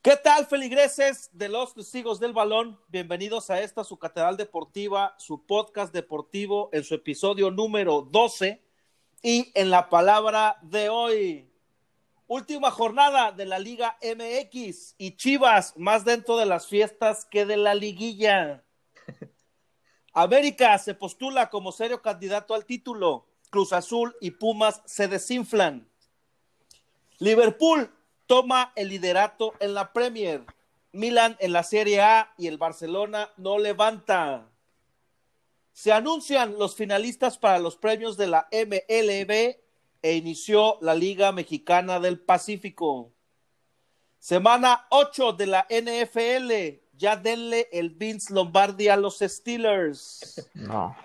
¿Qué tal, feligreses de los testigos del balón? Bienvenidos a esta su catedral deportiva, su podcast deportivo en su episodio número 12 y en la palabra de hoy. Última jornada de la Liga MX y Chivas más dentro de las fiestas que de la liguilla. América se postula como serio candidato al título. Cruz Azul y Pumas se desinflan. Liverpool toma el liderato en la Premier. Milan en la Serie A y el Barcelona no levanta. Se anuncian los finalistas para los premios de la MLB e inició la Liga Mexicana del Pacífico. Semana 8 de la NFL. Ya denle el Vince Lombardi a los Steelers. No.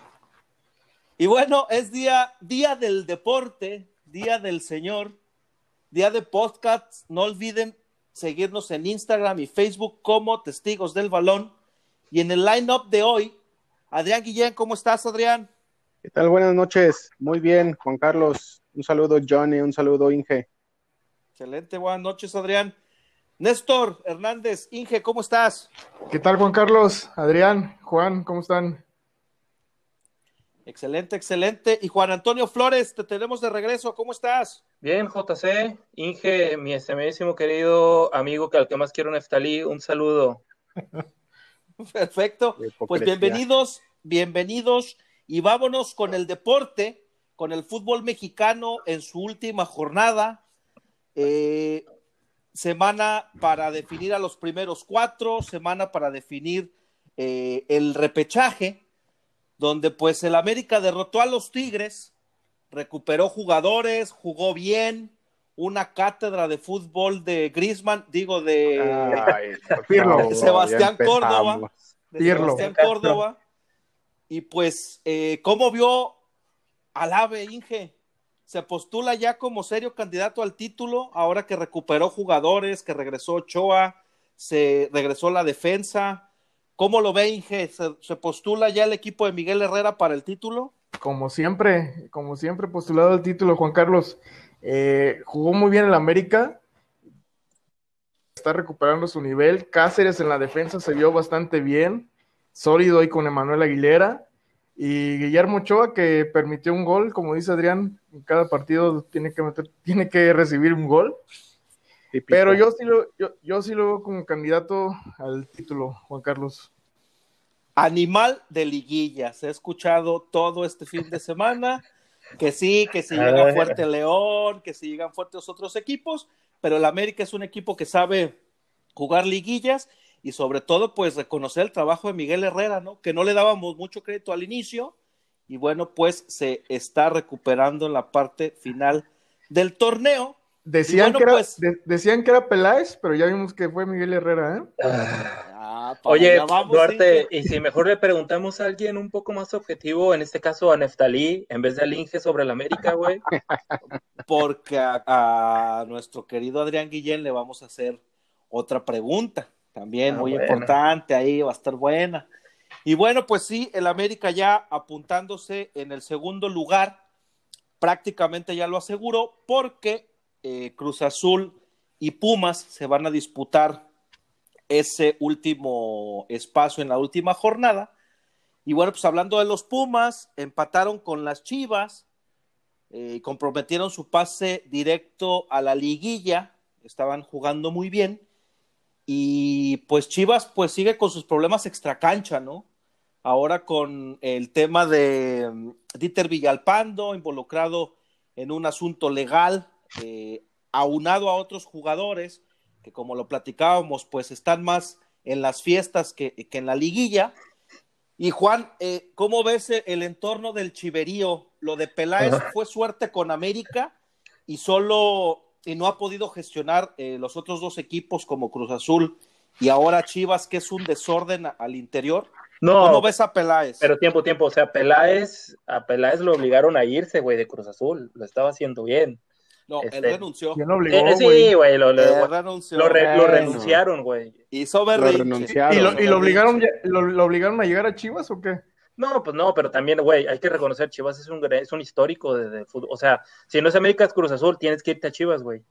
Y bueno, es día, día del deporte, día del Señor, día de podcast. No olviden seguirnos en Instagram y Facebook como Testigos del Balón. Y en el line-up de hoy, Adrián Guillén, ¿cómo estás, Adrián? ¿Qué tal? Buenas noches. Muy bien, Juan Carlos. Un saludo, Johnny. Un saludo, Inge. Excelente, buenas noches, Adrián. Néstor Hernández, Inge, ¿cómo estás? ¿Qué tal, Juan Carlos? Adrián, Juan, ¿cómo están? Excelente, excelente. Y Juan Antonio Flores, te tenemos de regreso. ¿Cómo estás? Bien, JC, Inge, mi estimadísimo querido amigo que al que más quiero, Neftalí, un saludo. Perfecto. Pues bienvenidos, bienvenidos y vámonos con el deporte, con el fútbol mexicano en su última jornada. Eh, semana para definir a los primeros cuatro, semana para definir eh, el repechaje, donde pues el América derrotó a los Tigres, recuperó jugadores, jugó bien, una cátedra de fútbol de Grisman, digo de, Ay, por Pirlo. favor, de Sebastián Córdoba, empezamos. de Pirlo. Sebastián Córdoba. Y pues, eh, ¿cómo vio al AVE Inge? Se postula ya como serio candidato al título, ahora que recuperó jugadores, que regresó Ochoa, se regresó la defensa. ¿Cómo lo ve Inge? ¿Se, se postula ya el equipo de Miguel Herrera para el título? Como siempre, como siempre, postulado al título, Juan Carlos. Eh, jugó muy bien el América. Está recuperando su nivel. Cáceres en la defensa se vio bastante bien. Sólido ahí con Emanuel Aguilera. Y Guillermo Ochoa, que permitió un gol, como dice Adrián, en cada partido tiene que meter, tiene que recibir un gol. Típico. Pero yo sí lo, yo, yo sí lo veo como candidato al título, Juan Carlos. Animal de liguilla. Se ha escuchado todo este fin de semana que sí, que si llega Ay. fuerte León, que si llegan fuertes otros equipos, pero el América es un equipo que sabe jugar liguillas y sobre todo pues reconocer el trabajo de Miguel Herrera, ¿no? Que no le dábamos mucho crédito al inicio y bueno, pues se está recuperando en la parte final del torneo. Decían, bueno, que era, pues- de- decían que era Peláez, pero ya vimos que fue Miguel Herrera, ¿eh? Ah, para Oye, vamos, Duarte, y si mejor le preguntamos a alguien un poco más objetivo, en este caso a Neftalí, en vez de al Inge sobre el América, güey. porque a, a nuestro querido Adrián Guillén le vamos a hacer otra pregunta, también Ah, muy bueno. importante, ahí va a estar buena. Y bueno, pues sí, el América ya apuntándose en el segundo lugar, prácticamente ya lo aseguró, porque eh, Cruz Azul y Pumas se van a disputar ese último espacio en la última jornada. Y bueno, pues hablando de los Pumas, empataron con las Chivas, eh, comprometieron su pase directo a la liguilla, estaban jugando muy bien y pues Chivas pues sigue con sus problemas extracancha, ¿no? Ahora con el tema de mm, Dieter Villalpando involucrado en un asunto legal, eh, aunado a otros jugadores que como lo platicábamos pues están más en las fiestas que, que en la liguilla. Y Juan, eh, ¿cómo ves el entorno del chiverío? Lo de Peláez Ajá. fue suerte con América y solo y no ha podido gestionar eh, los otros dos equipos como Cruz Azul y ahora Chivas, que es un desorden al interior. No, ¿Cómo ves a Peláez? pero tiempo, tiempo. O sea, Peláez, a Peláez lo obligaron a irse, güey, de Cruz Azul. Lo estaba haciendo bien. no, él este, renunció. ¿Quién lo obligó, Eh, sí, güey, lo, lo- renunció. lo re- lo Bueno. renunciaron, güey. Hizo Lo renunciaron. ¿Y lo, y lo obligaron, lo, lo obligaron a llegar a Chivas o qué? No, pues no, pero también, güey, hay que reconocer, Chivas es un, es un histórico de, de fútbol. O sea, si no es América, es Cruz Azul, tienes que irte a Chivas, güey.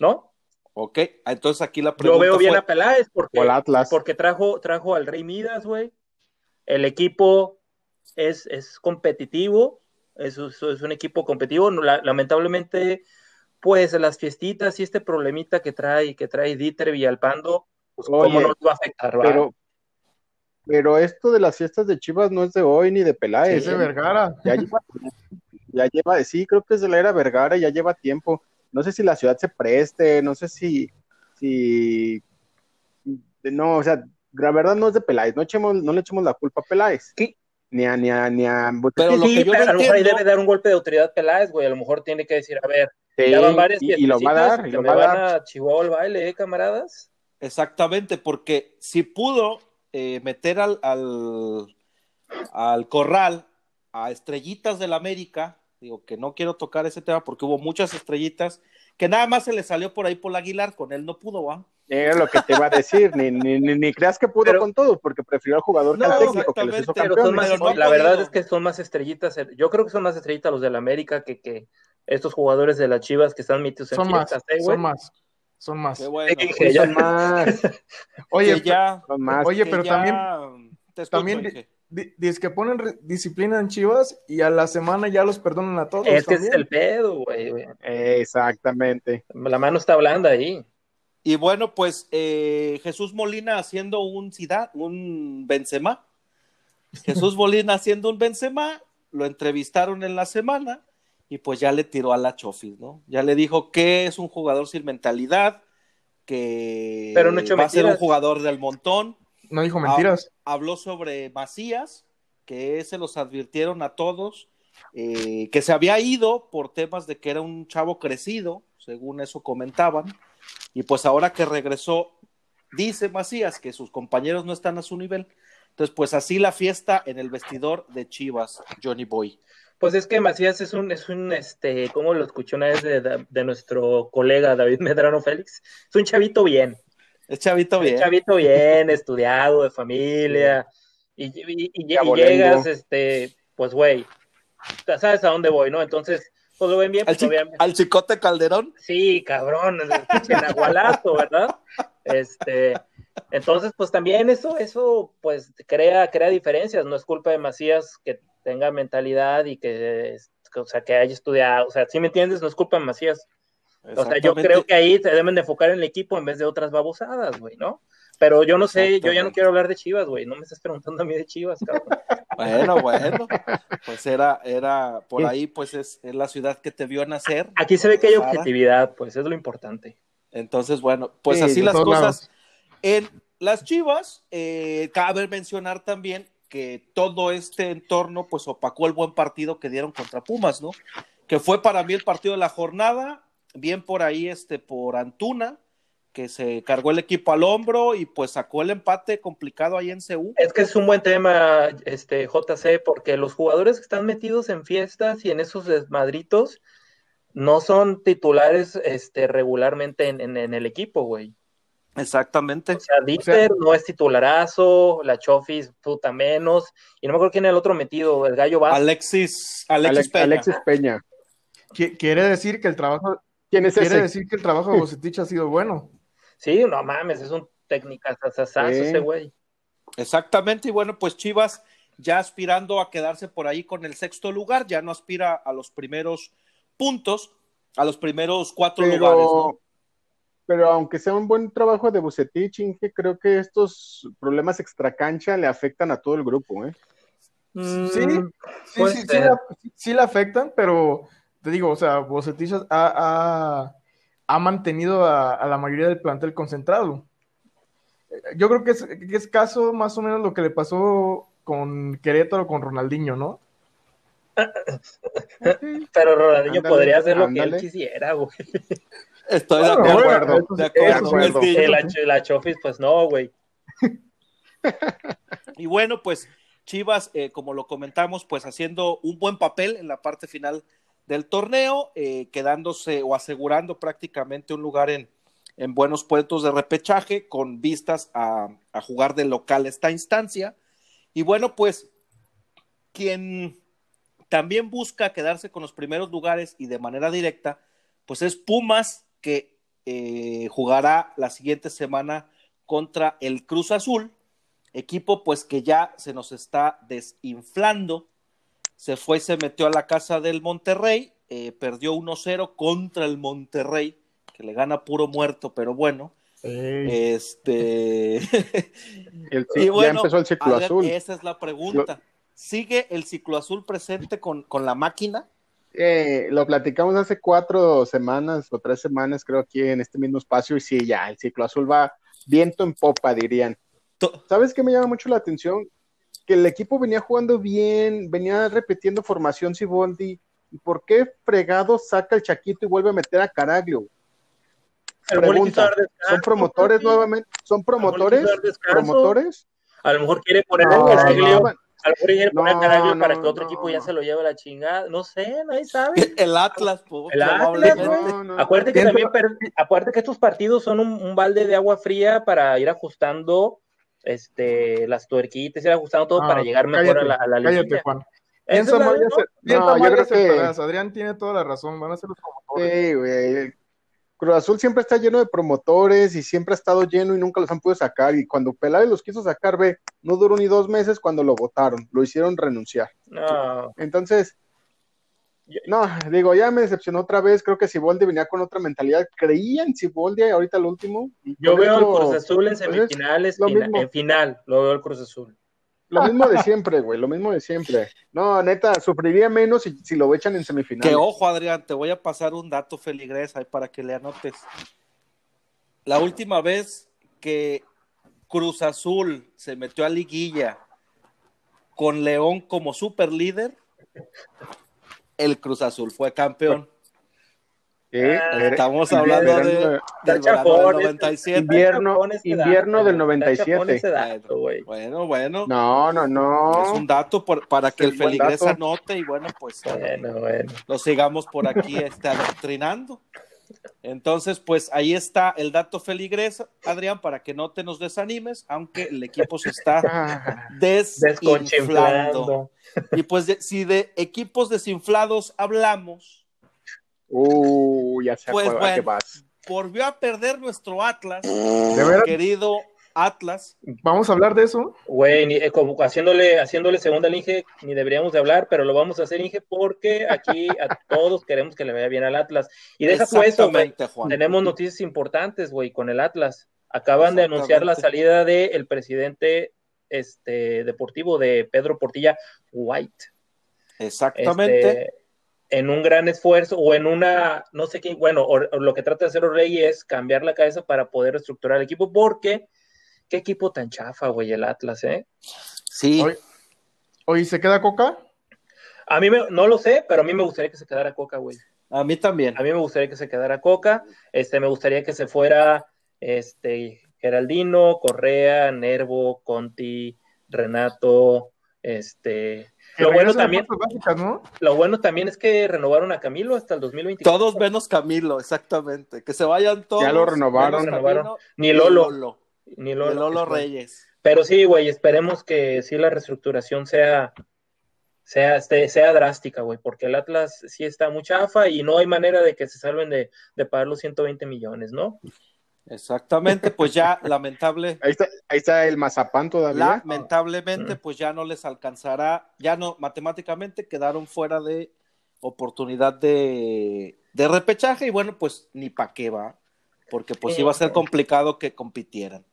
¿No? Ok, entonces aquí la pregunta Yo veo bien fue- a Peláez porque, porque trajo, trajo al Rey Midas, güey. El equipo es, es competitivo, es, es- un equipo competitivo. Lamentablemente, pues las fiestitas y este problemita que trae, que trae Dieter Villalpando, pues cómo Oye, no nos va a afectar, ¿va? Pero, pero esto de las fiestas de Chivas no es de hoy ni de Peláez. Es de ¿eh? Vergara. Ya lleva, ya lleva, sí, creo que es de la era Vergara, ya lleva tiempo. No sé si la ciudad se preste, no sé si, si, no, o sea, la verdad no es de Peláez, no, echemos, no le echemos la culpa a Peláez. Sí. Ni a, ni a, ni a Pero lo que yo pero no a lo mejor ahí debe dar un golpe de autoridad Peláez, güey. A lo mejor tiene que decir, a ver, Sí, ya van varias y, y lo va a dar, y lo me va a van dar. a Chihuahua al baile, ¿eh, camaradas? Exactamente, porque si pudo eh, meter al, al, al corral a estrellitas del América, digo que no quiero tocar ese tema porque hubo muchas estrellitas que nada más se le salió por ahí por Aguilar, con él no pudo, ¿va? Era lo que te iba a decir, ni, ni, ni, ni creas que pudo Pero- con todo, porque prefirió al jugador que No, al técnico que les hizo exactamente, Pero son campeones. más, Pero no la verdad podido. es que son más estrellitas. Yo creo que son más estrellitas los del América que, que estos jugadores de las Chivas que están metidos en Son más, ¿eh, son más, son más. Qué bueno. Sí, ya- Son más, Oye, que ya, son más. Oye, que pero ya- también- te escucho, también. Di- dice que ponen disciplina en Chivas y a la semana ya los perdonan a todos. Es que es el pedo, güey. Exactamente. La mano está blanda ahí. Y bueno, pues eh, Jesús Molina haciendo un Zidane, un Benzema. Jesús Molina haciendo un Benzema, lo entrevistaron en la semana y pues ya le tiró a la Chofis, ¿no? Ya le dijo que es un jugador sin mentalidad, que Pero no echó va a ser un jugador del montón. No dijo mentiras. Habló sobre Macías, que se los advirtieron a todos, eh, que se había ido por temas de que era un chavo crecido, según eso comentaban, y pues ahora que regresó, dice Macías que sus compañeros no están a su nivel. Entonces, pues así la fiesta en el vestidor de Chivas, Johnny Boy. Pues es que Macías es un, es un, este, como lo escuché una vez de, de nuestro colega David Medrano Félix, es un chavito bien. Es chavito bien. Chavito bien, estudiado, de familia, y, y- y- y Abolengo. llegas, este, pues güey, sabes a dónde voy, ¿no? Entonces, pues lo ven bien, Al, pues chi- obviamente- al chicote Calderón. Sí, cabrón, el pinche nahualazo, ¿verdad? Este, entonces, pues también eso, eso, pues crea, crea diferencias. No es culpa de Macías que tenga mentalidad y que, o sea, que haya estudiado. O sea, si me entiendes, no es culpa de Macías. O sea, yo creo que ahí se deben de enfocar en el equipo en vez de otras babosadas, güey, ¿no? Pero yo no sé, yo ya no quiero hablar de Chivas, güey. No me estás preguntando a mí de Chivas, cabrón. Bueno, bueno. Pues era, era, por ahí, pues es, es la ciudad que te vio nacer. Aquí se ve que hay Sara. objetividad, pues es lo importante. Entonces, bueno, pues Sí, así las cosas. lados. En las Chivas, eh, cabe mencionar también que todo este entorno, pues opacó el buen partido que dieron contra Pumas, ¿no? Que fue para mí el partido de la jornada, bien por ahí, este, por Antuna, que se cargó el equipo al hombro y pues sacó el empate complicado ahí en CU. Es que es un buen tema, este JC, porque los jugadores que están metidos en fiestas y en esos desmadritos no son titulares este, regularmente en, en- en el equipo, güey. Exactamente. O sea, Dieter no es titularazo, la Chofis, puta menos, y no me acuerdo quién era el otro metido, el Gallo Vázquez. Alexis, Alexis Alex- Peña. Alexis Peña. Qui- Quiere decir que el trabajo, ¿Quién es quiere ese? decir que el trabajo de Bocetich ha sido bueno. Sí, no mames, es un técnica Sí. ese güey. Exactamente, y bueno, pues Chivas ya aspirando a quedarse por ahí con el sexto lugar, ya no aspira a los primeros puntos, a los primeros cuatro lugares, ¿no? Pero, aunque sea un buen trabajo de Bucetich, Inge, creo que estos problemas extracancha le afectan a todo el grupo, ¿eh? Sí, Mm, sí, puede sí, sí, sí la afectan, pero te digo, o sea, Bocetich ha, ha- ha mantenido a, a la mayoría del plantel concentrado. Yo creo que es, que es caso más o menos lo que le pasó con Querétaro, con Ronaldinho, ¿no? Pero Ronaldinho podría hacer lo que él quisiera, güey. Estoy Bueno, de acuerdo, de acuerdo. Sí, la, la Chofis, pues no, güey. Y bueno, pues Chivas, eh, como lo comentamos, pues haciendo un buen papel en la parte final del torneo, eh, quedándose o asegurando prácticamente un lugar en, en buenos puestos de repechaje con vistas a, a jugar de local esta instancia. Y bueno, pues quien también busca quedarse con los primeros lugares y de manera directa, pues es Pumas, que eh, jugará la siguiente semana contra el Cruz Azul, equipo pues que ya se nos está desinflando, se fue, se metió a la casa del Monterrey, eh, perdió 1-0 contra el Monterrey, que le gana puro muerto, pero bueno. Ey, Este. El- y ya empezó el ciclo ver, azul. Esa es la pregunta. ¿Sigue el ciclo azul presente con, con la máquina? Eh, lo platicamos hace cuatro semanas o tres semanas, creo, aquí en este mismo espacio, y sí, ya, el ciclo azul va viento en popa, dirían. ¿Sabes qué me llama mucho la atención? Que el equipo venía jugando bien, venía repitiendo formación Siboldi. ¿Y por qué fregado saca el Chaquito y vuelve a meter a Caraglio? Pregunta, ¿son promotores nuevamente? ¿Son promotores? ¿Promotores? A lo mejor quiere poner No, a Caraglio, no, a lo mejor quiere poner a Caraglio para que otro no. equipo ya se lo lleve a la chingada. No sé, nadie sabe. El Atlas, po, El Atlas, güey. no, no. Acuérdate que también, acuérdate que estos partidos son un, un balde de agua fría para ir ajustando este, las tuerquitas, ir ajustando todo Ah, para llegar mejor cállate, a la, a. Adrián tiene toda la razón. Van a ser los promotores. Sí, güey. Cruz Azul siempre está lleno de promotores y siempre ha estado lleno y nunca los han podido sacar. Y cuando Peláez los quiso sacar, ve, no duró ni dos meses cuando lo votaron, lo hicieron renunciar. No, Entonces, no, digo, ya me decepcionó otra vez. Creo que Siboldi venía con otra mentalidad. Creía en Siboldi ahorita lo último. y yo veo al Cruz Azul en pues, es semifinales, lo fina- mismo. en final, lo veo al Cruz Azul. Lo mismo de siempre, güey, lo mismo de siempre. No, neta, sufriría menos si, si lo echan en semifinales. Que ojo, Adrián, te voy a pasar un dato feligres ahí para que le anotes. La última vez que Cruz Azul se metió a liguilla con León como super líder, el Cruz Azul fue campeón. Sí, Ah, Estamos hablando de, del del este- 97. Invierno- invierno dato, del güey. 97. Está chafón ese dato. Bueno, bueno. No, no, no. Es un dato por- para que Es el feligres anote y bueno, pues Bueno, bueno. lo sigamos por aquí este, adoctrinando. Entonces, pues ahí está el dato feligres, Adrián, para que no te nos desanimes, aunque el equipo se está Ah, desinflando. Y pues de- si de equipos desinflados hablamos, Uh, ya a Pues bueno. vas. volvió a perder nuestro Atlas, querido Atlas. ¿Vamos a hablar de eso? Güey, ni- eh, como haciéndole, haciéndole segunda al Inge, ni deberíamos de hablar, pero lo vamos a hacer, Inge, porque aquí a todos queremos que le vaya bien al Atlas. Y deja tú eso, güey. Tenemos noticias importantes, güey, con el Atlas. Acaban de anunciar la salida del presidente este, deportivo de Pedro Portilla White. Exactamente. Este, en un gran esfuerzo o en una, no sé qué, bueno, o- o lo que trata de hacer Orlegui es cambiar la cabeza para poder reestructurar el equipo, porque qué equipo tan chafa, güey, el Atlas, ¿eh? sí, Hoy, hoy se queda Coca. A mí me, no lo sé, pero a mí me gustaría que se quedara Coca, güey. a mí también. A mí me gustaría que se quedara Coca, este, me gustaría que se fuera, este, Geraldino, Correa, Nervo, Conti, Renato, este, lo bueno también, fuerzas básicas, ¿no? lo bueno también es que renovaron a Camilo hasta el 2024. Todos menos Camilo, exactamente. Que se vayan todos. Ya lo renovaron. Camilo Ni y Lolo. Ni Lolo, Lolo Reyes. Pero sí, güey, esperemos que sí la reestructuración sea, sea, este, sea drástica, güey, porque el Atlas sí está muy chafa y no hay manera de que se salven de, de pagar los 120 millones, ¿no? Exactamente, pues ya lamentable, Ahí está, ahí está el mazapán todavía. lamentablemente, Mm. pues ya no les alcanzará, ya no, matemáticamente quedaron fuera de oportunidad de, de repechaje y bueno, pues ni pa' qué va, porque pues Sí, iba a ser complicado que compitieran.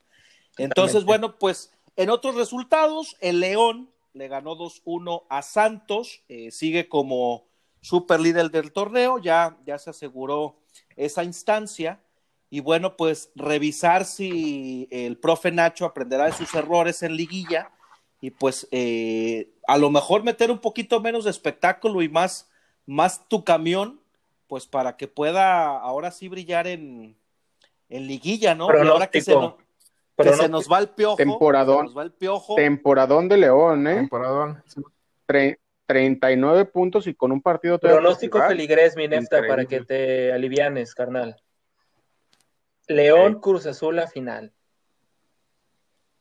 Entonces, bueno, pues en otros resultados, el León le ganó 2-1 a Santos, eh, sigue como super líder del torneo, ya, ya se aseguró esa instancia. Y bueno, pues revisar si el profe Nacho aprenderá de sus errores en liguilla y pues eh, a lo mejor meter un poquito menos de espectáculo y más, más tu camión, pues para que pueda ahora sí brillar en, en liguilla, ¿no? Y ahora que se. Nos, que Pero se no, nos va el piojo, Temporadón. se nos va el piojo, Temporadón de León, ¿eh? Temporadón. Tre- 39 puntos y con un partido pronóstico feligrés, mi nefta, Increíble. para que te alivianes, carnal. León Cruz Azul la final.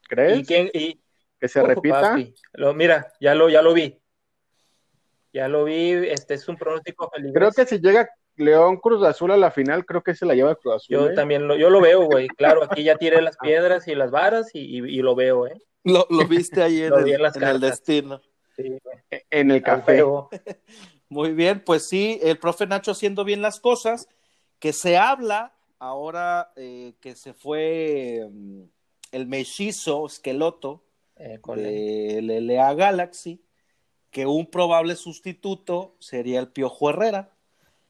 ¿Crees? ¿Y quién? Y, que se Ojo, repita. papi. Lo, mira, ya lo, ya lo vi. Ya lo vi, este es un pronóstico peligroso. Creo que si llega León Cruz Azul a la final, creo que se la lleva Cruz Azul. Yo ¿eh? también lo, yo lo veo, güey. Claro, aquí ya tiré las piedras y las varas y, y- y lo veo, ¿eh? Lo, lo viste ahí en, Lo el, vi en las en el cartas. destino. Sí, güey. En el café. Muy bien, pues sí, el profe Nacho haciendo bien las cosas, que se habla ahora eh, que se fue mm, el mellizo esqueloto Eh, con el- de LLA Galaxy, que un probable sustituto sería el Piojo Herrera.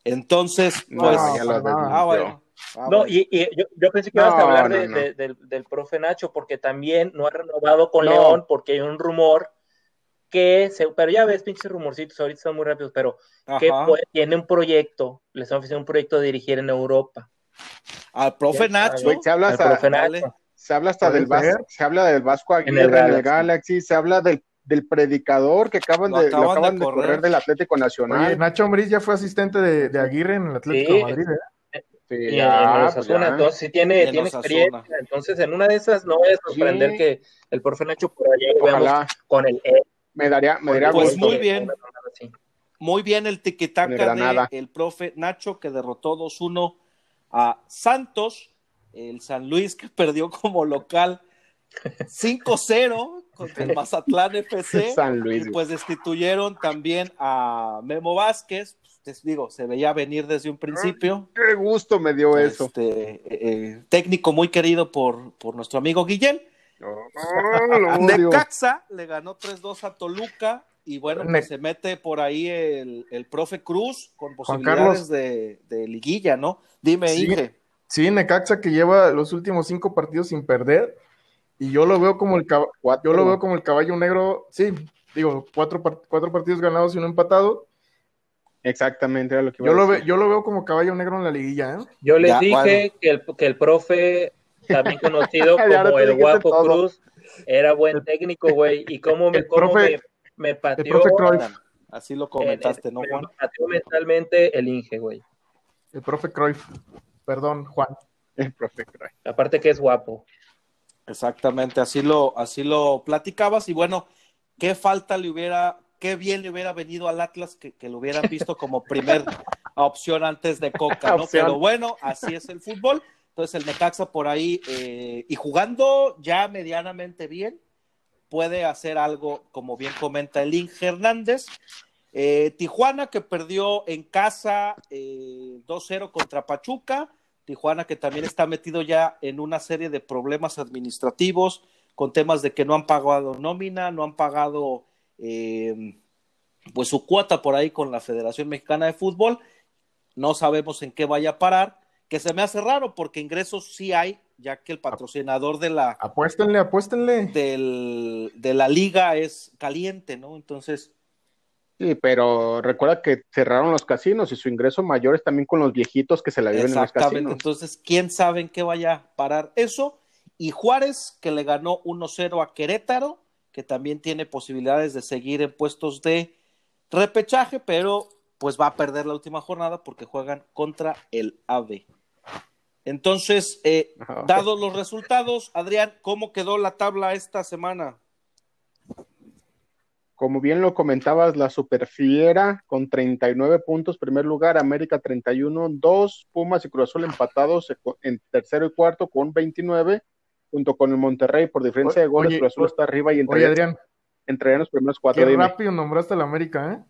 Entonces, No, pues, ya lo ah, bueno. Ah, No, bueno. y, y yo, yo pensé que ibas a hablar no, de- no. de- del, del profe Nacho, porque también no ha renovado con No. León, porque hay un rumor que, se, pero ya ves, pinches rumorcitos, ahorita están muy rápidos, pero que pues, tiene un proyecto, les han ofrecido un proyecto de dirigir en Europa. Al profe Ya Nacho, se habla hasta, profe dale. Nacho. se habla hasta Puede del Vasco, se habla del Vasco Aguirre el en el. Galaxy, se habla del, del predicador que acaban Lo de, lo acaban acaban de de correr. del Atlético Nacional. Oye, Nacho Ambriz ya fue asistente de, de Aguirre en el Atlético Sí. de Madrid, ¿eh? Sí, Y ya, en pues Osasuna, entonces sí tiene, En tiene Osasuna. experiencia. Entonces, en una de esas no voy a sorprender Sí. que el profe Nacho por allá veamos con el E. me daría, me daría Pues gusto. muy bien. Muy bien el tiquitaca del profe Nacho que derrotó 2-1 a Santos, el San Luis que perdió como local 5-0 contra el Mazatlán FC. San Luis. Y pues destituyeron también a Memo Vázquez. Pues, te digo, se veía venir desde un principio. Qué gusto me dio eso. Este, eh, técnico muy querido por, por nuestro amigo Guillén. Oh. Necaxa le ganó 3-2 a Toluca. Y bueno, pues se mete por ahí el, el profe Cruz con posibilidades de, de liguilla, ¿no? Dime, Sí. Inge. Sí, Necaxa que lleva los últimos cinco partidos sin perder. Y yo lo veo como el cab- Cuatro. yo lo veo como el caballo negro. Sí, digo, cuatro, par- cuatro partidos ganados y uno empatado. Exactamente, era lo que iba Yo a lo, ve- yo lo veo como caballo negro en la liguilla, ¿eh? Yo les Ya, dije bueno. que, el, que el profe, también conocido como el guapo todo. Cruz, era buen técnico, güey. Y cómo me, El cómo profe- me, me El pateó, profe Cruyff, Así lo comentaste, ¿no, me Juan? pateó mentalmente el Inge, güey. el profe Cruyff. Perdón, Juan. El profe Cray. Aparte que es guapo. Exactamente, así lo, así lo platicabas. Y bueno, qué falta le hubiera, qué bien le hubiera venido al Atlas que, que lo hubieran visto como primer opción antes de Coca, ¿no? Pero bueno, así es el fútbol. Entonces el Necaxa por ahí, eh, y jugando ya medianamente bien, puede hacer algo, como bien comenta el Inge Hernández. Eh, Tijuana que perdió en casa eh, 2-0 contra Pachuca. Tijuana que también está metido ya en una serie de problemas administrativos con temas de que no han pagado nómina, no han pagado eh, pues su cuota por ahí con la Federación Mexicana de Fútbol. No sabemos en qué vaya a parar, que se me hace raro porque ingresos sí hay, ya que el patrocinador de la, Apuéstenle, apuéstenle. del, de la liga es caliente, ¿no? Entonces, Sí, pero recuerda que cerraron los casinos y su ingreso mayor es también con los viejitos que se la viven en los casinos. Entonces, quién sabe en qué vaya a parar eso. Y Juárez, que le ganó 1-0 a Querétaro, que también tiene posibilidades de seguir en puestos de repechaje, pero pues va a perder la última jornada porque juegan contra el AVE. Entonces, eh, dados los resultados, Adrián, ¿cómo quedó la tabla esta semana? Como bien lo comentabas, la Superfiera con 39 puntos, primer lugar, América 31, dos Pumas y Cruz Azul empatados en tercero y cuarto con 29, junto con el Monterrey por diferencia de goles, Oye, Cruz Azul está arriba y Oye, entre, Adrián, entre los primeros cuatro. qué dime. rápido nombraste a la América, ¿eh?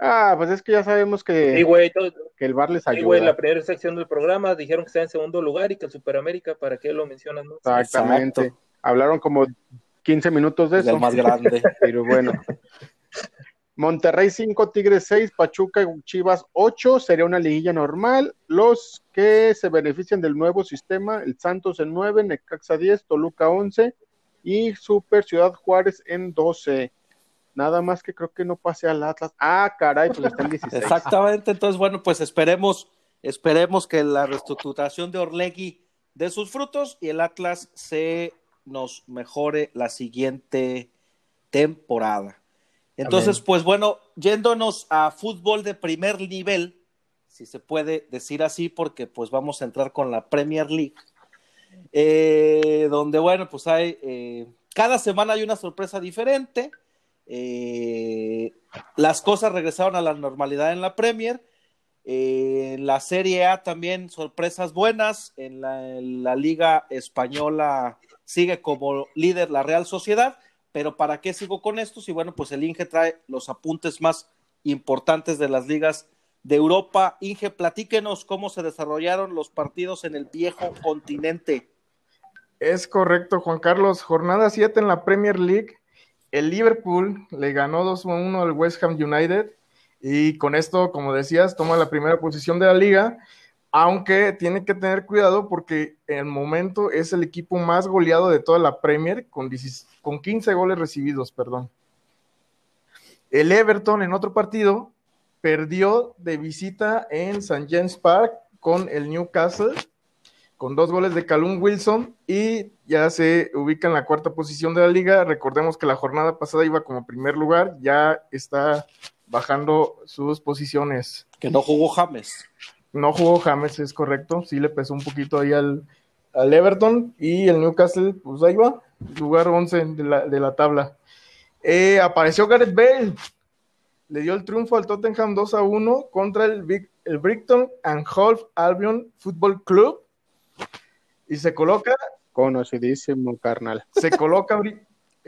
Ah, pues es que ya sabemos que, Sí, güey, todo- que el bar les sí, güey, ayuda. la primera sección del programa dijeron que está en segundo lugar y que el Superamérica, ¿para qué lo mencionas más? Exactamente. Exacto. Hablaron como 15 minutos de eso. El más grande. Pero bueno. Monterrey 5, Tigres 6, Pachuca y Chivas 8, sería una liguilla normal. Los que se benefician del nuevo sistema, el Santos en 9, Necaxa 10, Toluca 11 y Super Ciudad Juárez en 12. Nada más que creo que no pase al Atlas. Ah, caray, pues está en 16. Exactamente, entonces bueno, pues esperemos, esperemos que la reestructuración de Orlegui dé sus frutos y el Atlas se nos mejore la siguiente temporada. Entonces, Amén. pues bueno, yéndonos a fútbol de primer nivel, si se puede decir así, porque pues vamos a entrar con la Premier League, eh, donde bueno, pues hay, eh, cada semana hay una sorpresa diferente. Eh, las cosas regresaron a la normalidad en la Premier. En la Serie A también sorpresas buenas. En la, en la, Liga Española sigue como líder la Real Sociedad. Pero ¿para qué sigo con esto? Y bueno, pues el Inge trae los apuntes más importantes de las ligas de Europa. Inge, platíquenos cómo se desarrollaron los partidos en el viejo continente. Es correcto, Juan Carlos. Jornada 7 en la Premier League. El Liverpool le ganó 2-1 al West Ham United y con esto, como decías, toma la primera posición de la liga, aunque tiene que tener cuidado porque en el momento es el equipo más goleado de toda la Premier con, con 15 goles recibidos, perdón. El Everton en otro partido perdió de visita en St. James Park con el Newcastle, con dos goles de Calum Wilson y ya se ubica en la cuarta posición de la liga. Recordemos que la jornada pasada iba como primer lugar, ya está bajando sus posiciones. Que no jugó James. No jugó James, es correcto. Sí le pesó un poquito ahí al, al Everton y el Newcastle, pues ahí va, lugar 11 de la, de la tabla. Eh, apareció Gareth Bale, le dio el triunfo al Tottenham 2 a 1 contra el, Big, el Brighton and Hove Albion Football Club y se coloca conocidísimo carnal. Se coloca,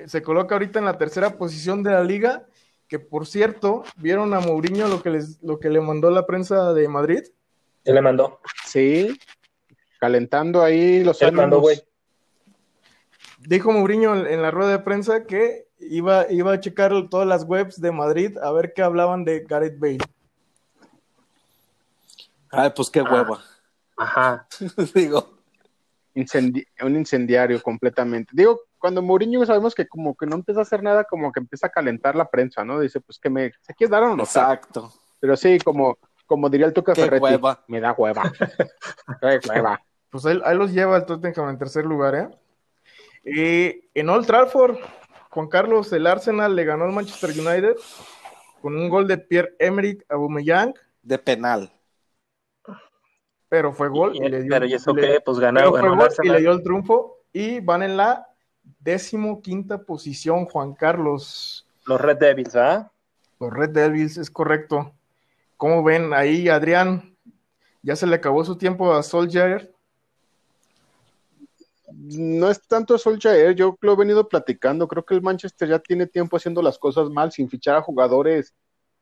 se coloca ahorita en la tercera posición de la liga, que por cierto, ¿vieron a Mourinho lo que, les, lo que le mandó la prensa de Madrid? ¿Qué le mandó? Sí, calentando ahí los ánimos. Dijo Mourinho en la rueda de prensa que iba, iba a checar todas las webs de Madrid a ver qué hablaban de Gareth Bale. Ay, pues qué hueva. Ajá. Digo. Incendi un incendiario completamente. Digo, cuando Mourinho sabemos que como que no empieza a hacer nada, como que empieza a calentar la prensa, ¿no? Dice, pues que me, ¿se quieres dar o no? Exacto. Pero sí, como, como diría el Tuca Ferretti, hueva. me da hueva. Qué hueva. Pues ahí, ahí, los lleva el Tottenham en tercer lugar, ¿eh? Y en Old Trafford, Juan Carlos, el Arsenal le ganó al Manchester United con un gol de Pierre-Emerick Aubameyang. De penal. Pero fue gol. Y, y le dio, pero ¿y eso le- qué? Pues ganó el gol y le dio el triunfo. Y van en la décimo quinta posición, Juan Carlos. Los Red Devils, ¿ah? Los Red Devils, es correcto. ¿Cómo ven ahí, Adrián? Ya se le acabó su tiempo a Solskjaer. No es tanto Solskjaer, yo lo he venido platicando, creo que el Manchester ya tiene tiempo haciendo las cosas mal, sin fichar a jugadores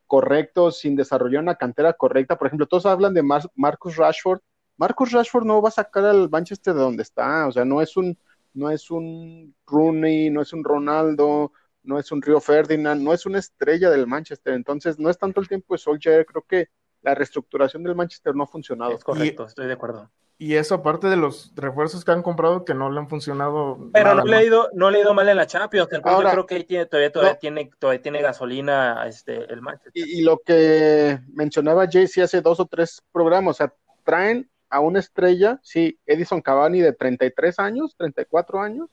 correctos, sin desarrollar una cantera correcta. Por ejemplo, todos hablan de Mar Marcus Rashford. Marcus Rashford no va a sacar al Manchester de donde está, o sea, no es un, no es un Rooney, no es un Ronaldo, no es un Río Ferdinand, no es una estrella del Manchester. Entonces, no es tanto el tiempo de Solskjaer, creo que la reestructuración del Manchester no ha funcionado. Es correcto, estoy de acuerdo. Y eso aparte de los refuerzos que han comprado que no le han funcionado. Pero no le ha ido, no le ha ido mal en la Champions. El Ahora- yo creo que ahí tiene, todavía, todavía No. tiene, todavía tiene gasolina este, el Manchester. Y, y lo que mencionaba JC hace dos o tres programas, o sea, traen a una estrella, sí, Edison Cavani de 33 años, 34 años.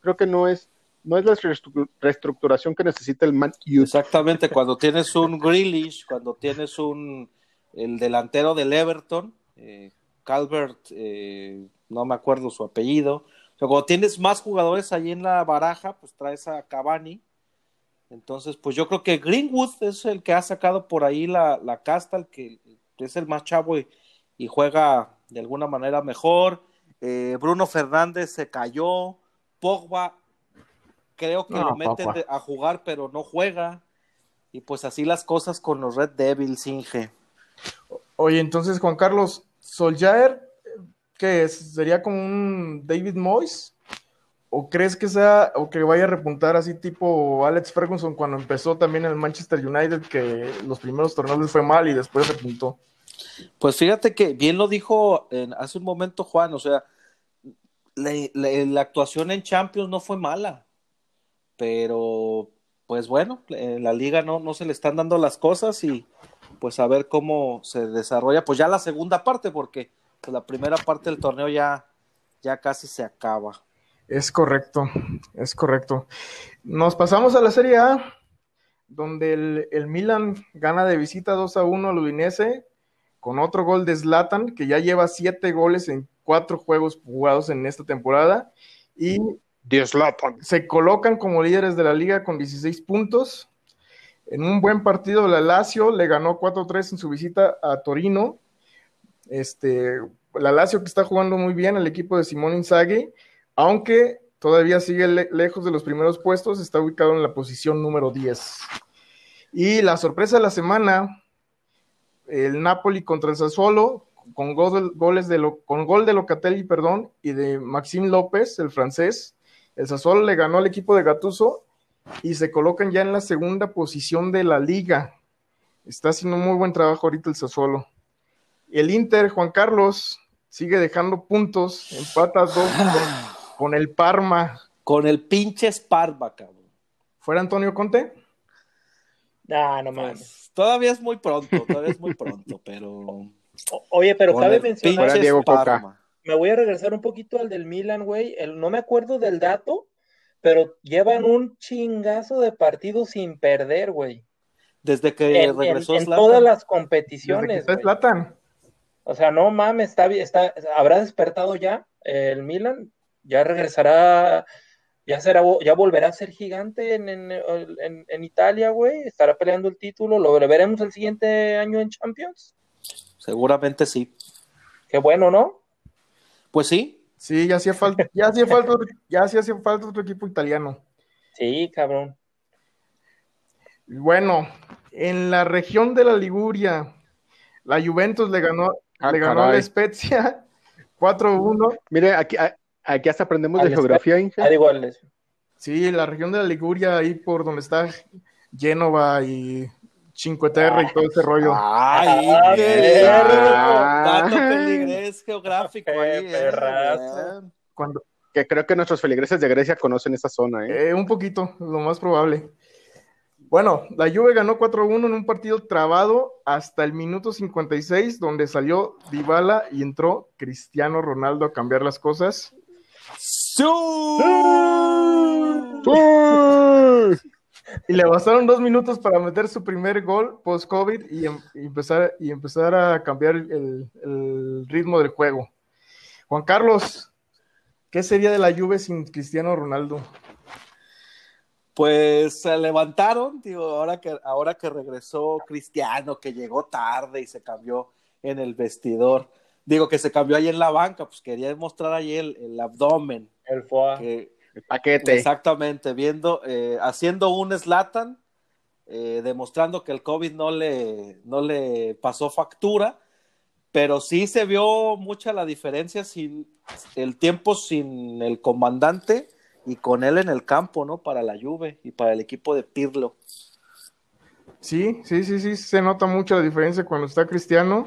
Creo que no es, no es la reestru- reestructuración que necesita el Man. Exactamente, cuando tienes un Grealish, cuando tienes un el delantero del Everton, eh, Calvert, eh, no me acuerdo su apellido. O sea, cuando tienes más jugadores ahí en la baraja, pues traes a Cavani. Entonces, pues yo creo que Greenwood es el que ha sacado por ahí la, la casta, el que es el más chavo y, y juega de alguna manera mejor. Eh, Bruno Fernández se cayó. Pogba, creo que No, lo meten a jugar, pero no juega. Y pues así las cosas con los Red Devils, Inge. Oye, entonces, Juan Carlos, Solskjaer, ¿qué es? ¿Sería como un David Moyes? ¿O crees que sea, o que vaya a repuntar así tipo Alex Ferguson cuando empezó también en el Manchester United, que los primeros torneos fue mal y después repuntó? Pues fíjate que bien lo dijo en- hace un momento Juan, o sea, la, la- la actuación en Champions no fue mala, pero pues bueno, en la liga no, no se le están dando las cosas y pues a ver cómo se desarrolla, pues ya la segunda parte, porque pues, la primera parte del torneo ya, ya casi se acaba. Es correcto, es correcto. Nos pasamos a la Serie A, donde el, el Milan gana de visita 2 a 1 al Udinese, con otro gol de Zlatan, que ya lleva siete goles en cuatro juegos jugados en esta temporada. Y Se colocan como líderes de la liga con 16 puntos. En un buen partido, la Lazio le ganó 4-3 en su visita a Torino. Este, la Lazio que está jugando muy bien, el equipo de Simón Inzaghi, aunque todavía sigue le- lejos de los primeros puestos, está ubicado en la posición número 10. Y la sorpresa de la semana, el Napoli contra el Sassuolo, con, gol, goles de lo- con gol de Locatelli, perdón, y de Maxime López, el francés. El Sassuolo le ganó al equipo de Gattuso y se colocan ya en la segunda posición de la liga. Está haciendo un muy buen trabajo ahorita el Sassuolo. El Inter, Juan Carlos, sigue dejando puntos, empata dos con el Parma. Con el pinche Sparva, cabrón. ¿Fuera Antonio Conte? Ah, no mames. Pues, todavía es muy pronto, todavía es muy pronto, pero. O- Oye, pero con cabe el mencionar, Fuera Diego Coca. Me voy a regresar un poquito al del Milan, güey. El- no me acuerdo del dato, pero llevan un chingazo de partidos sin perder, güey. Desde que En, regresó en Zlatan. todas las Desde que competiciones. está güey. Zlatan. O sea, no mames, está, bien- está, habrá despertado ya el Milan, ya regresará, ya será, ya volverá a ser gigante en, en, en- en Italia, güey, estará peleando el título, lo veremos el siguiente año en Champions. Seguramente sí. Qué bueno, ¿no? Pues sí, Sí, ya hacía falta, ya hacía falta, otro- ya sí hacía falta otro equipo italiano. Sí, cabrón. Bueno, en la región de la Liguria, la Juventus le ganó, Ah, le ganó a la. Spezia 4-1. Mire, aquí, a- aquí hasta aprendemos de geografía, Inge. Ah, digo, el- Sí, la región de la Liguria, ahí por donde está Génova y Cinque Terre y todo ese rollo. Ay, Ah, qué perro. dato peligrés geográfico ahí, eh. Cuando, Que creo que nuestros feligreses de Grecia conocen esa zona, ¿eh? eh, un poquito, lo más probable. Bueno, la Juve ganó 4-1 en un partido trabado hasta el minuto 56, donde salió Dybala y entró Cristiano Ronaldo a cambiar las cosas. Y le bastaron dos minutos para meter su primer gol post-COVID y, em- y empezar, y empezar a cambiar el, el ritmo del juego. Juan Carlos, ¿qué sería de la Juve sin Cristiano Ronaldo? Pues se levantaron, digo, ahora que, ahora que regresó Cristiano, que llegó tarde y se cambió en el vestidor. Digo que se cambió ahí en la banca, pues quería mostrar ahí el, el abdomen. el FOA. que- El paquete. exactamente, viendo, eh, haciendo un Slatan, eh, demostrando que el COVID no le, no le pasó factura, pero sí se vio mucha la diferencia sin el tiempo sin el comandante y con él en el campo, ¿no? Para la Juve y para el equipo de Pirlo. Sí, sí, sí, sí, se nota mucho la diferencia cuando está Cristiano.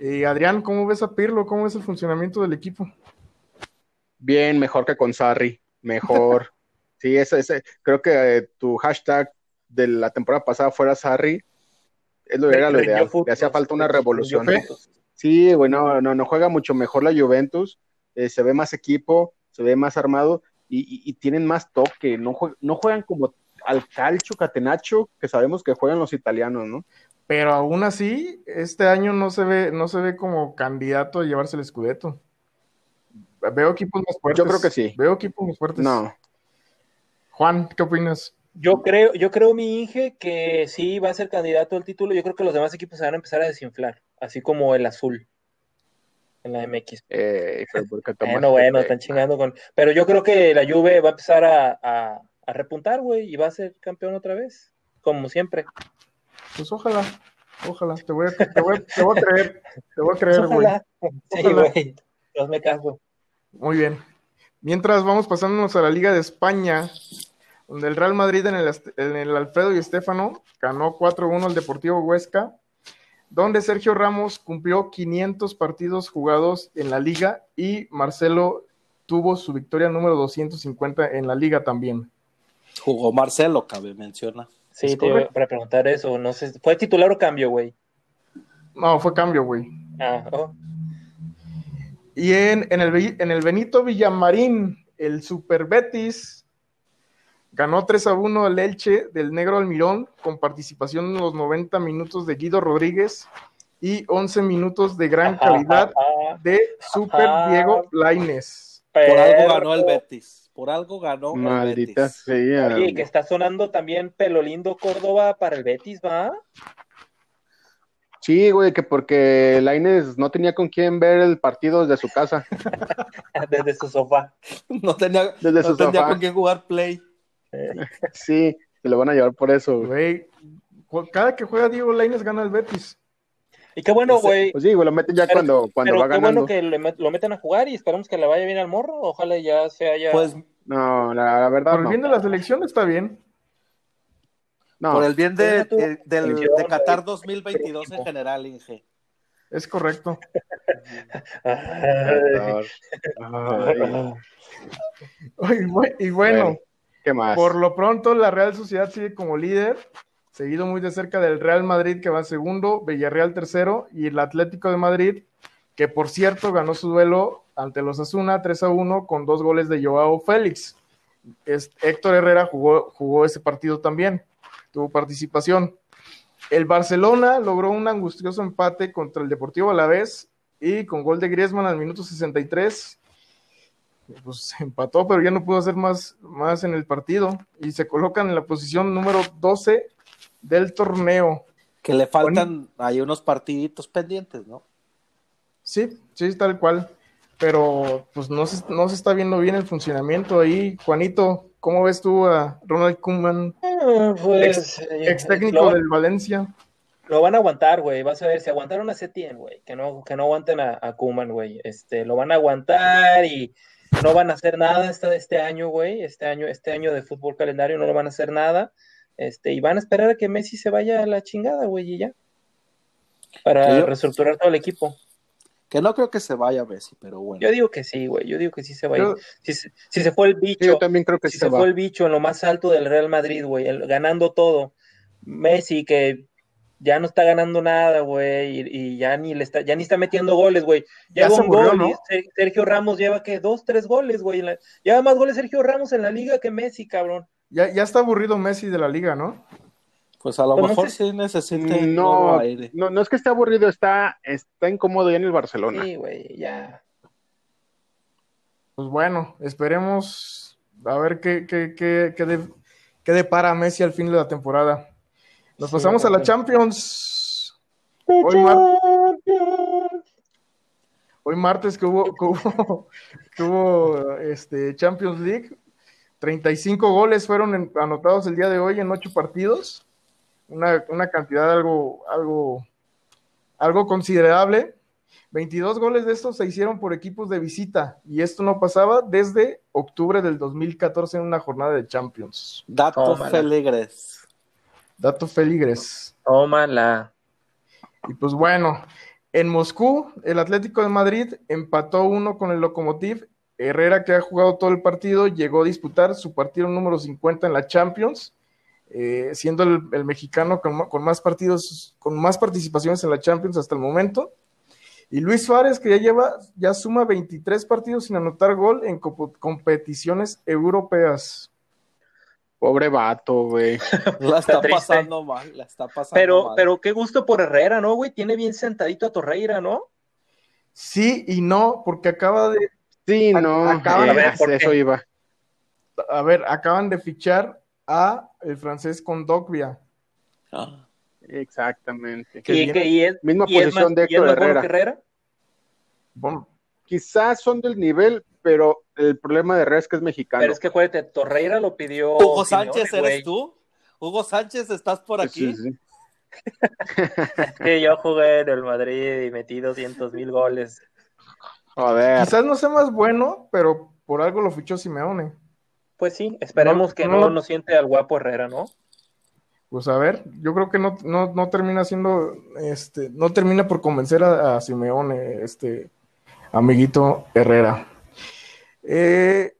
Eh, Adrián, ¿cómo ves a Pirlo? ¿Cómo ves el funcionamiento del equipo? Bien, mejor que con Sarri. Mejor. sí, ese, ese, creo que eh, tu hashtag de la temporada pasada fuera Sarri. Es lo, era lo ideal. Le hacía falta una revolución. Sí, bueno, no, no juega mucho mejor la Juventus. eh, se ve más equipo, se ve más armado y, y- y tienen más toque. No, jue- no juegan como al calcio, catenacho, que sabemos que juegan los italianos, ¿no? Pero aún así, este año no se ve, no se ve como candidato a llevarse el Scudetto. Veo equipos más fuertes. Yo creo que sí. Veo equipos más fuertes. No. Juan, ¿qué opinas? Yo creo, yo creo, mi Inge, que sí va a ser candidato al título. Yo creo que los demás equipos se van a empezar a desinflar, así como el azul en la MX. Eh, hijo, ¿por qué tomas Bueno, bueno, este? están chingando con. Pero yo creo que la Juve va a empezar a, a, a repuntar, güey, y va a ser campeón otra vez, como siempre. Pues ojalá, ojalá. Te voy a, te voy a- te voy a creer, te voy a creer, güey. Sí, güey. Hazme caso. Muy bien. Mientras vamos pasándonos a la Liga de España, donde el Real Madrid en el, Est- en el Alfredo y Estefano ganó 4-1 al Deportivo Huesca, donde Sergio Ramos cumplió 500 partidos jugados en la liga y Marcelo tuvo su victoria número 250 en la liga también. Jugó Marcelo, cabe menciona. Sí, te iba correcto. a preguntar eso. No sé, ¿fue titular o cambio, güey? No, fue cambio, güey. Ah, oh. Y en, en el, en el Benito Villamarín, el Super Betis ganó 3 a 1 al Elche del Negro Almirón con participación en los 90 minutos de Guido Rodríguez y 11 minutos de gran calidad de Super. Diego Laines. Por algo ganó el Betis. Por algo ganó. el Maldita Betis. sea. Oye, que está sonando también pelo lindo Córdoba para el Betis, ¿va? Sí, güey, que porque Laines no tenía con quién ver el partido desde su casa. Desde su sofá. No tenía, Desde no su tenía sofá. con quién jugar play. Sí, se lo van a llevar por eso, güey. Cada que juega Diego Lainez gana el Betis. Y qué bueno, güey. Pues sí, güey, lo meten ya Pero- cuando, cuando Pero va qué ganando. bueno que le met- lo meten a jugar y esperamos que le vaya bien al morro. Ojalá ya se haya. Pues No, la, la verdad Por el no. bien de la selección está bien. No, por el bien de, eh, del, selección, de Qatar güey. 2022 en general, Inge. Es correcto. Ay. Ay, Y bu- y bueno, Bueno, ¿qué más? por lo pronto la Real Sociedad sigue como líder, seguido muy de cerca del Real Madrid que va segundo, Villarreal tercero y el Atlético de Madrid, que por cierto ganó su duelo ante los Asuna 3 a 1 con dos goles de Joao Félix. Es- Héctor Herrera jugó, jugó ese partido también, participación. El Barcelona logró un angustioso empate contra el Deportivo Alavés y con gol de Griezmann al minuto 63 pues empató, pero ya no pudo hacer más, más en el partido y se colocan en la posición número 12 del torneo. Que le faltan ahí unos partiditos pendientes, ¿no? Sí, sí, tal cual. Pero pues no se, no se está viendo bien el funcionamiento ahí. Juanito, ¿cómo ves tú a Ronald Koeman, Pues, eh, ex técnico lo, del Valencia? lo van a aguantar, güey. Vas a ver, si aguantaron a Setien, güey. Que no, que no aguanten a, a Koeman, güey. Este, lo van a aguantar y no van a hacer nada este, este año, güey. Este año, este año de fútbol calendario no lo van a hacer nada. Este, y van a esperar a que Messi se vaya a la chingada, güey, y ya. Para reestructurar todo el equipo. Que no creo que se vaya Messi, pero bueno. Yo digo que sí, güey. Yo digo que sí se va a ir. Yo- Si, se- si se fue el Sí, yo bicho, también creo que si se fue el bicho en lo más alto del Real Madrid, güey, ganando todo. Messi que ya no está ganando nada, güey, y, y ya ni le está, ya ni está metiendo goles, güey. Ya Lleva un aburrió, gol ¿no? y Ser- Sergio Ramos lleva que dos, tres goles, güey. Lleva más goles Sergio Ramos en la liga que Messi, cabrón. Ya, ya está aburrido Messi de la liga, ¿no? Pues a lo no mejor sé. sí necesita No, aire. no, no es que esté aburrido, está, está incómodo ya en el Barcelona. Sí, güey, ya. Pues bueno, esperemos a ver qué, qué, qué, qué, de- qué depara Messi al fin de la temporada. Nos Sí, pasamos a la. Champions. Hoy, mar- hoy martes que hubo, que hubo, que hubo, este, Champions League, 35 goles fueron en- anotados el día de hoy en ocho partidos, una, una cantidad algo, algo, algo considerable. 22 goles de estos se hicieron por equipos de visita y esto no pasaba desde octubre del 2014 en una jornada de Champions. Datos feligres. Dato feligres. Tómala. Y pues bueno, en Moscú, el Atlético de Madrid empató uno con el Lokomotiv. Herrera, que ha jugado todo el partido, llegó a disputar su partido número 50 en la Champions, eh, siendo el, el mexicano con, más partidos, con más participaciones en la Champions hasta el momento. Y Luis Suárez, que ya lleva, ya suma 23 partidos sin anotar gol en competiciones europeas. Pobre vato, güey. La está pasando mal, la está pasando Pero, mal. pero qué gusto por Herrera, ¿no, güey? Tiene bien sentadito a Torreira, ¿no? Sí y no, porque acaba de, Sí, Ac- no, acaban eh, de ver por eso iba. a ver, acaban de fichar a el francés Condogbia. Ah. Exactamente. Que y, viene- que, y es, Misma y es posición más- de y es Héctor Herrera. Herrera. Bueno, Quizás son del nivel, pero el problema de Herrera es que es mexicano. Pero es que acuérdate, Torreira lo pidió. Hugo Simeone, Sánchez, ¿eres tú? Hugo Sánchez, ¿estás por aquí? Sí, sí. Es que yo jugué en el Madrid y metí 200 mil goles. Joder. quizás no sea más bueno, pero por algo lo fichó Simeone. Pues sí, esperemos No, que no nos siente al guapo Herrera, ¿no? Pues a ver, yo creo que no, no, no termina siendo, este, no termina por convencer a, a Simeone, este amiguito Herrera. Eh,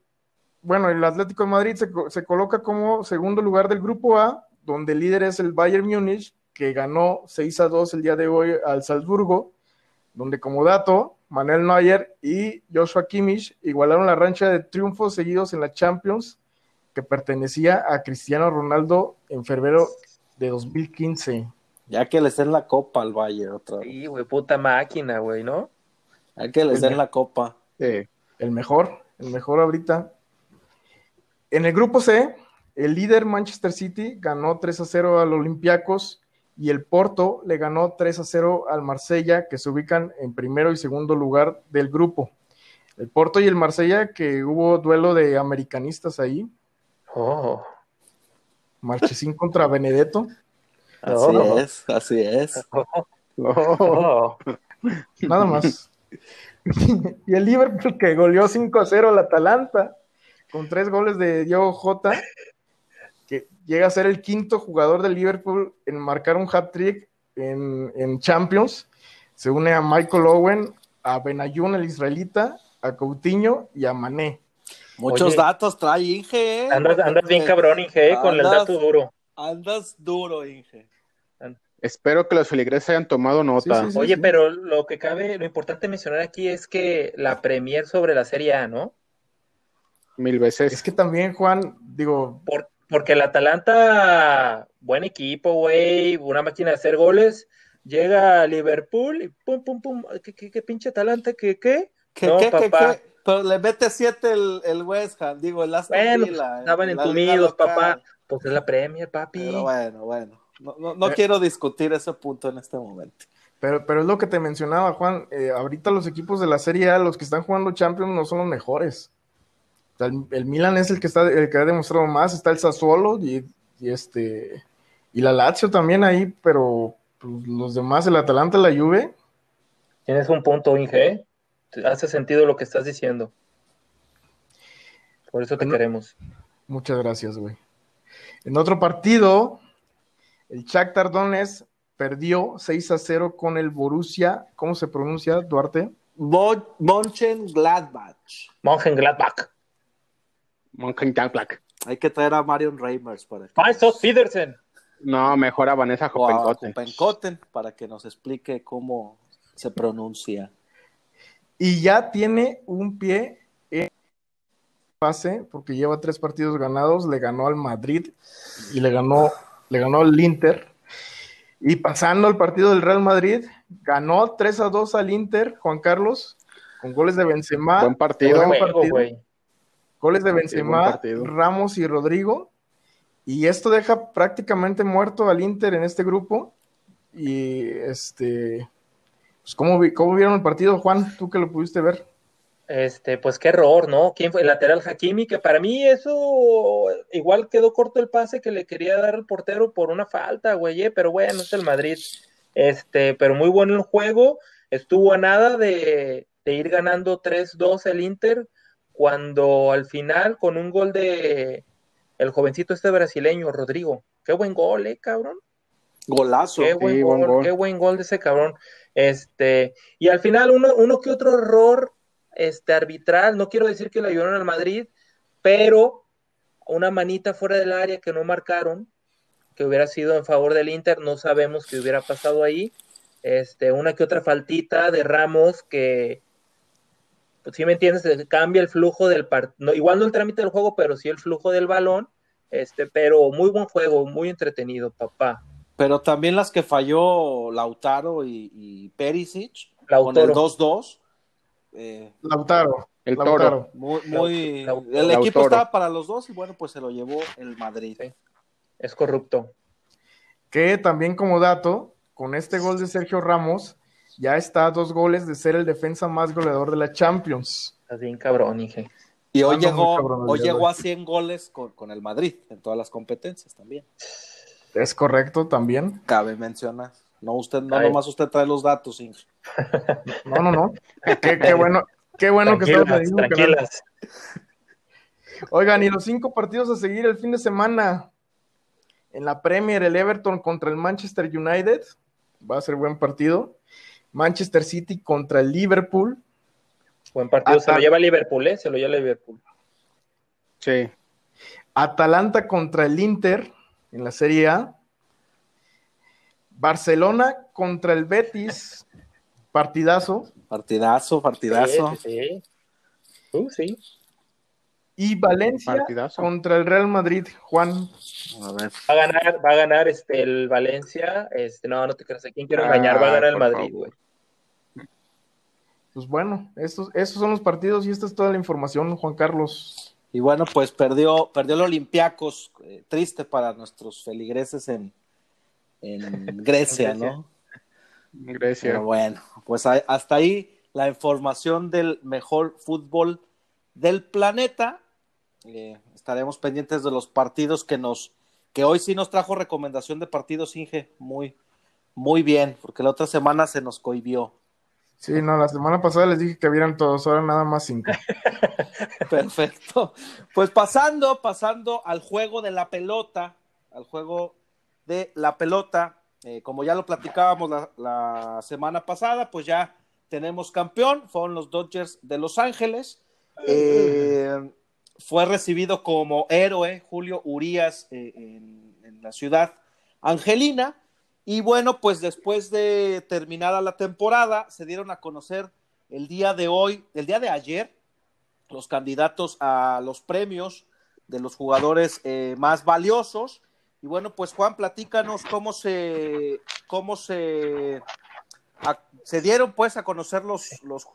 bueno, el Atlético de Madrid se, se coloca como segundo lugar del grupo A, donde el líder es el Bayern Múnich, que ganó 6 a 2 el día de hoy al Salzburgo, donde como dato, Manuel Neuer y Joshua Kimmich igualaron la rancha de triunfos seguidos en la Champions, que pertenecía a Cristiano Ronaldo en febrero de 2015. Ya que les den la copa al Valle otra vez. Sí, güey, puta máquina, güey, ¿no? Ya que les den la copa. Sí. El mejor, el mejor ahorita. En el grupo C, el líder Manchester City ganó 3 a 0 al Olympiacos y el Porto le ganó 3 a 0 al Marsella, que se ubican en primero y segundo lugar del grupo. El Porto y el Marsella, que hubo duelo de americanistas ahí. Oh. Marchesín contra Benedetto. Así es, así es. Oh. Nada más. y el Liverpool que goleó 5 a 0 al Atalanta con tres goles de Diogo Jota, que llega a ser el quinto jugador del Liverpool en marcar un hat-trick en, en Champions. Se une a Michael Owen, a Benayoun, el israelita, a Coutinho y a Mané. Muchos Oye. datos trae Inge. ¿eh? Andas, andas bien cabrón, Inge, con el dato duro. Andas duro, Inge. Espero que los feligreses hayan tomado nota. Sí, sí, sí. Oye, pero lo que cabe, lo importante mencionar aquí es que la Premier sobre la Serie A, ¿no? Mil veces. Es que también, Juan, digo, Por- porque el Atalanta, buen equipo, güey, una máquina de hacer goles, llega a Liverpool y pum, pum, pum, ¿qué, qué, qué pinche Atalanta? ¿Qué, qué? ¿Qué, No, qué, qué, papá. qué? Pero le mete siete el, el West Ham, digo, el Aston Bueno, Villa, pues, estaban en la entumidos, papá. Pues es la Premier, papi. Pero bueno, bueno. No, no, no Eh. quiero discutir ese punto en este momento. pero, pero es lo que te mencionaba, Juan. eh, ahorita los equipos de la Serie A, los que están jugando Champions, no son los mejores. El, el Milan es el que está, el que ha demostrado más, está el Sassuolo y, y este y la Lazio también ahí, pero pues, los demás, el Atalanta, la Juve, Tienes un punto, Inge. Hace sentido lo que estás diciendo. Por eso te queremos. muchas gracias, güey. En otro partido, el Shakhtar Donetsk perdió 6 a 0 con el Borussia, ¿cómo se pronuncia, Duarte? Bo Monchen Gladbach. Mönchengladbach. Hay que traer a Marion Reimers para que Faisos Pedersen. No, mejor a Vanessa. Hoppenkotten, para que nos explique cómo se pronuncia. y ya tiene un pie en pase porque lleva tres partidos ganados, le ganó al Madrid y le ganó, le ganó al Inter. Y pasando el partido del Real Madrid, ganó 3 a 2 al Inter, Juan Carlos, con goles de Benzema, Buen partido. Buen Juego, partido. güey. Goles de Benzema. Ramos y Rodrigo. Y esto deja prácticamente muerto al Inter en este grupo. Y este, pues, ¿cómo, vi- cómo vieron el partido, Juan? Tú que lo pudiste ver. Este, pues qué error, ¿no? ¿Quién fue? El lateral Hakimi, que para mí eso igual quedó corto el pase que le quería dar al portero por una falta, güey, eh, pero bueno, es el Madrid. Este, pero muy bueno el juego. Estuvo a nada de, de ir ganando 3-2 el Inter, cuando al final, con un gol de el jovencito este brasileño, Rodrigo. Qué buen gol, eh, cabrón. Golazo. Qué buen Sí, gol, buen gol. qué buen gol de ese cabrón. Este, y al final uno, uno que otro error este, arbitral, no quiero decir que le ayudaron al Madrid, pero una manita fuera del área que no marcaron, que hubiera sido en favor del Inter, no sabemos qué hubiera pasado ahí. Este, una que otra faltita de Ramos que, pues si me entiendes, cambia el flujo del partido, igual no el trámite del juego, pero sí el flujo del balón. Este, pero muy buen juego, muy entretenido, papá. Pero también las que falló Lautaro y, y Perisic Lautaro. con el 2-2. eh, Lautaro. El Lautaro. toro. muy, muy- el Lautaro. equipo estaba para los dos y bueno, pues se lo llevó el Madrid. Sí. Es corrupto. Que también como dato, con este gol de Sergio Ramos, ya está a dos goles de ser el defensa más goleador de la Champions. Estás bien cabrón, Inge. Y hoy llegó, cabrón hoy llegó a 100 goles con, con el Madrid en todas las competencias también. Es correcto también. Cabe mencionar. No usted, no Ay. nomás usted trae los datos, Inge. No, no, no. Qué, qué bueno, qué bueno que estamos canal. tranquilas. Oigan, y los cinco partidos a seguir el fin de semana. En la Premier, el Everton contra el Manchester United. Va a ser buen partido. Manchester City contra el Liverpool. Buen partido. Se lo lleva Liverpool, ¿eh? Se lo lleva Liverpool. Sí. Atalanta contra el Inter en la Serie A. Barcelona contra el Betis. Partidazo. Partidazo, partidazo. Sí, sí, sí. Uh, sí. Y Valencia Partidazo. contra el Real Madrid. Juan. A ver. Va a ganar, va a ganar este el Valencia. Este, no, no te creas. ¿A quién quiero engañar? Va a Ah, ganar el por Madrid, güey. Pues bueno, estos, estos son los partidos y esta es toda la información, Juan Carlos. Y bueno, pues perdió, perdió el Olympiacos, eh, triste para nuestros feligreses en, en Grecia, ¿no? Grecia. Pero bueno, pues hasta ahí la información del mejor fútbol del planeta. Eh, estaremos pendientes de los partidos que nos, que hoy sí nos trajo recomendación de partidos, Inge, muy, muy bien, porque la otra semana se nos cohibió. Sí, no, la semana pasada les dije que vieran todos, ahora nada más cinco. Perfecto. Pues pasando, pasando al juego de la pelota, al juego de la pelota, eh, como ya lo platicábamos la, la semana pasada, pues ya tenemos campeón, fueron los Dodgers de Los Ángeles. Eh, fue recibido como héroe Julio Urias eh, en, la ciudad angelina. Y bueno, pues después de terminada la temporada, se dieron a conocer el día de hoy, el día de ayer, los candidatos a los premios de los jugadores eh, más valiosos. Y bueno, pues Juan, platícanos cómo se, cómo se, a- se dieron pues a conocer los, los,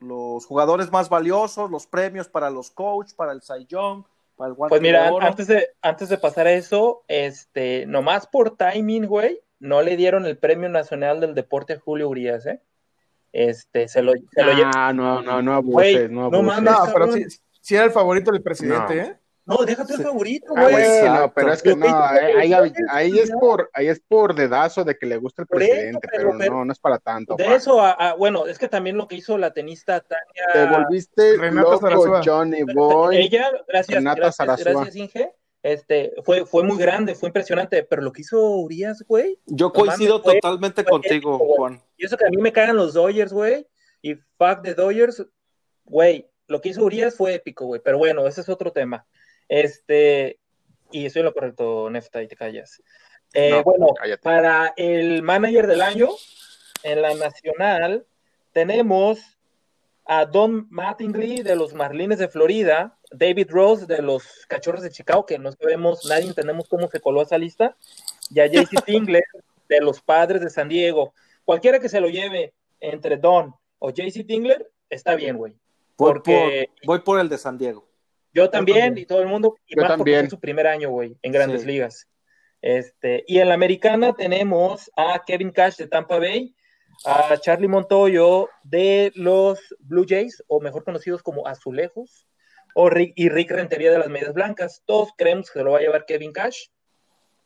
los jugadores más valiosos, los premios para los coach, para el Cy Young, para el Guante Pues mira, de Oro. antes de, antes de pasar a eso, este, nomás por timing, güey, no le dieron el Premio Nacional del Deporte a Julio Urias, ¿eh? Este, se lo, se lo llevó. Ah, no, no, no abuses, no no abuses. mames. No, pero sí, sí era el favorito del presidente, No. ¿eh? No, déjate el favorito, Ah, güey. Exacto. no, pero es que no, hizo ahí, es por, ahí es por dedazo de que le gusta el eso, presidente, pero- pero, pero- no, no es para tanto. De pa. eso, a, a- bueno, es que también lo que hizo la tenista Te Tania, volviste Renata loco. Johnny Boy. ella, gracias, Renata gracias, gracias, Inge, este, fue, fue muy grande, fue impresionante, pero lo que hizo Urias, güey, Yo coincido fue- totalmente fue contigo, épico. Juan. Y eso que a mí me cagan los Dodgers, güey. Y fuck the Dodgers, güey. Lo que hizo Urias fue épico, güey. Pero bueno, ese es otro tema. Este, y estoy en lo correcto, Nefta, y te callas. Eh, No, bueno, cállate. para el manager del año, en la nacional, tenemos a Don Mattingly de los Marlines de Florida, David Rose de los Cachorros de Chicago, que no sabemos, nadie entendemos cómo se coló a esa lista, y a JC Tingler de los Padres de San Diego. Cualquiera que se lo lleve entre Don o JC Tingler, está bien, güey. Voy, Porque por, voy por el de San Diego. Yo también, y todo el mundo, y Yo más porque es su primer año, güey, en grandes Sí. ligas. Este, y en la americana tenemos a Kevin Cash de Tampa Bay, a Charlie Montoyo de los Blue Jays, o mejor conocidos como Azulejos, o Rick, y Rick Rentería de las Medias Blancas. Todos creemos que se lo va a llevar Kevin Cash.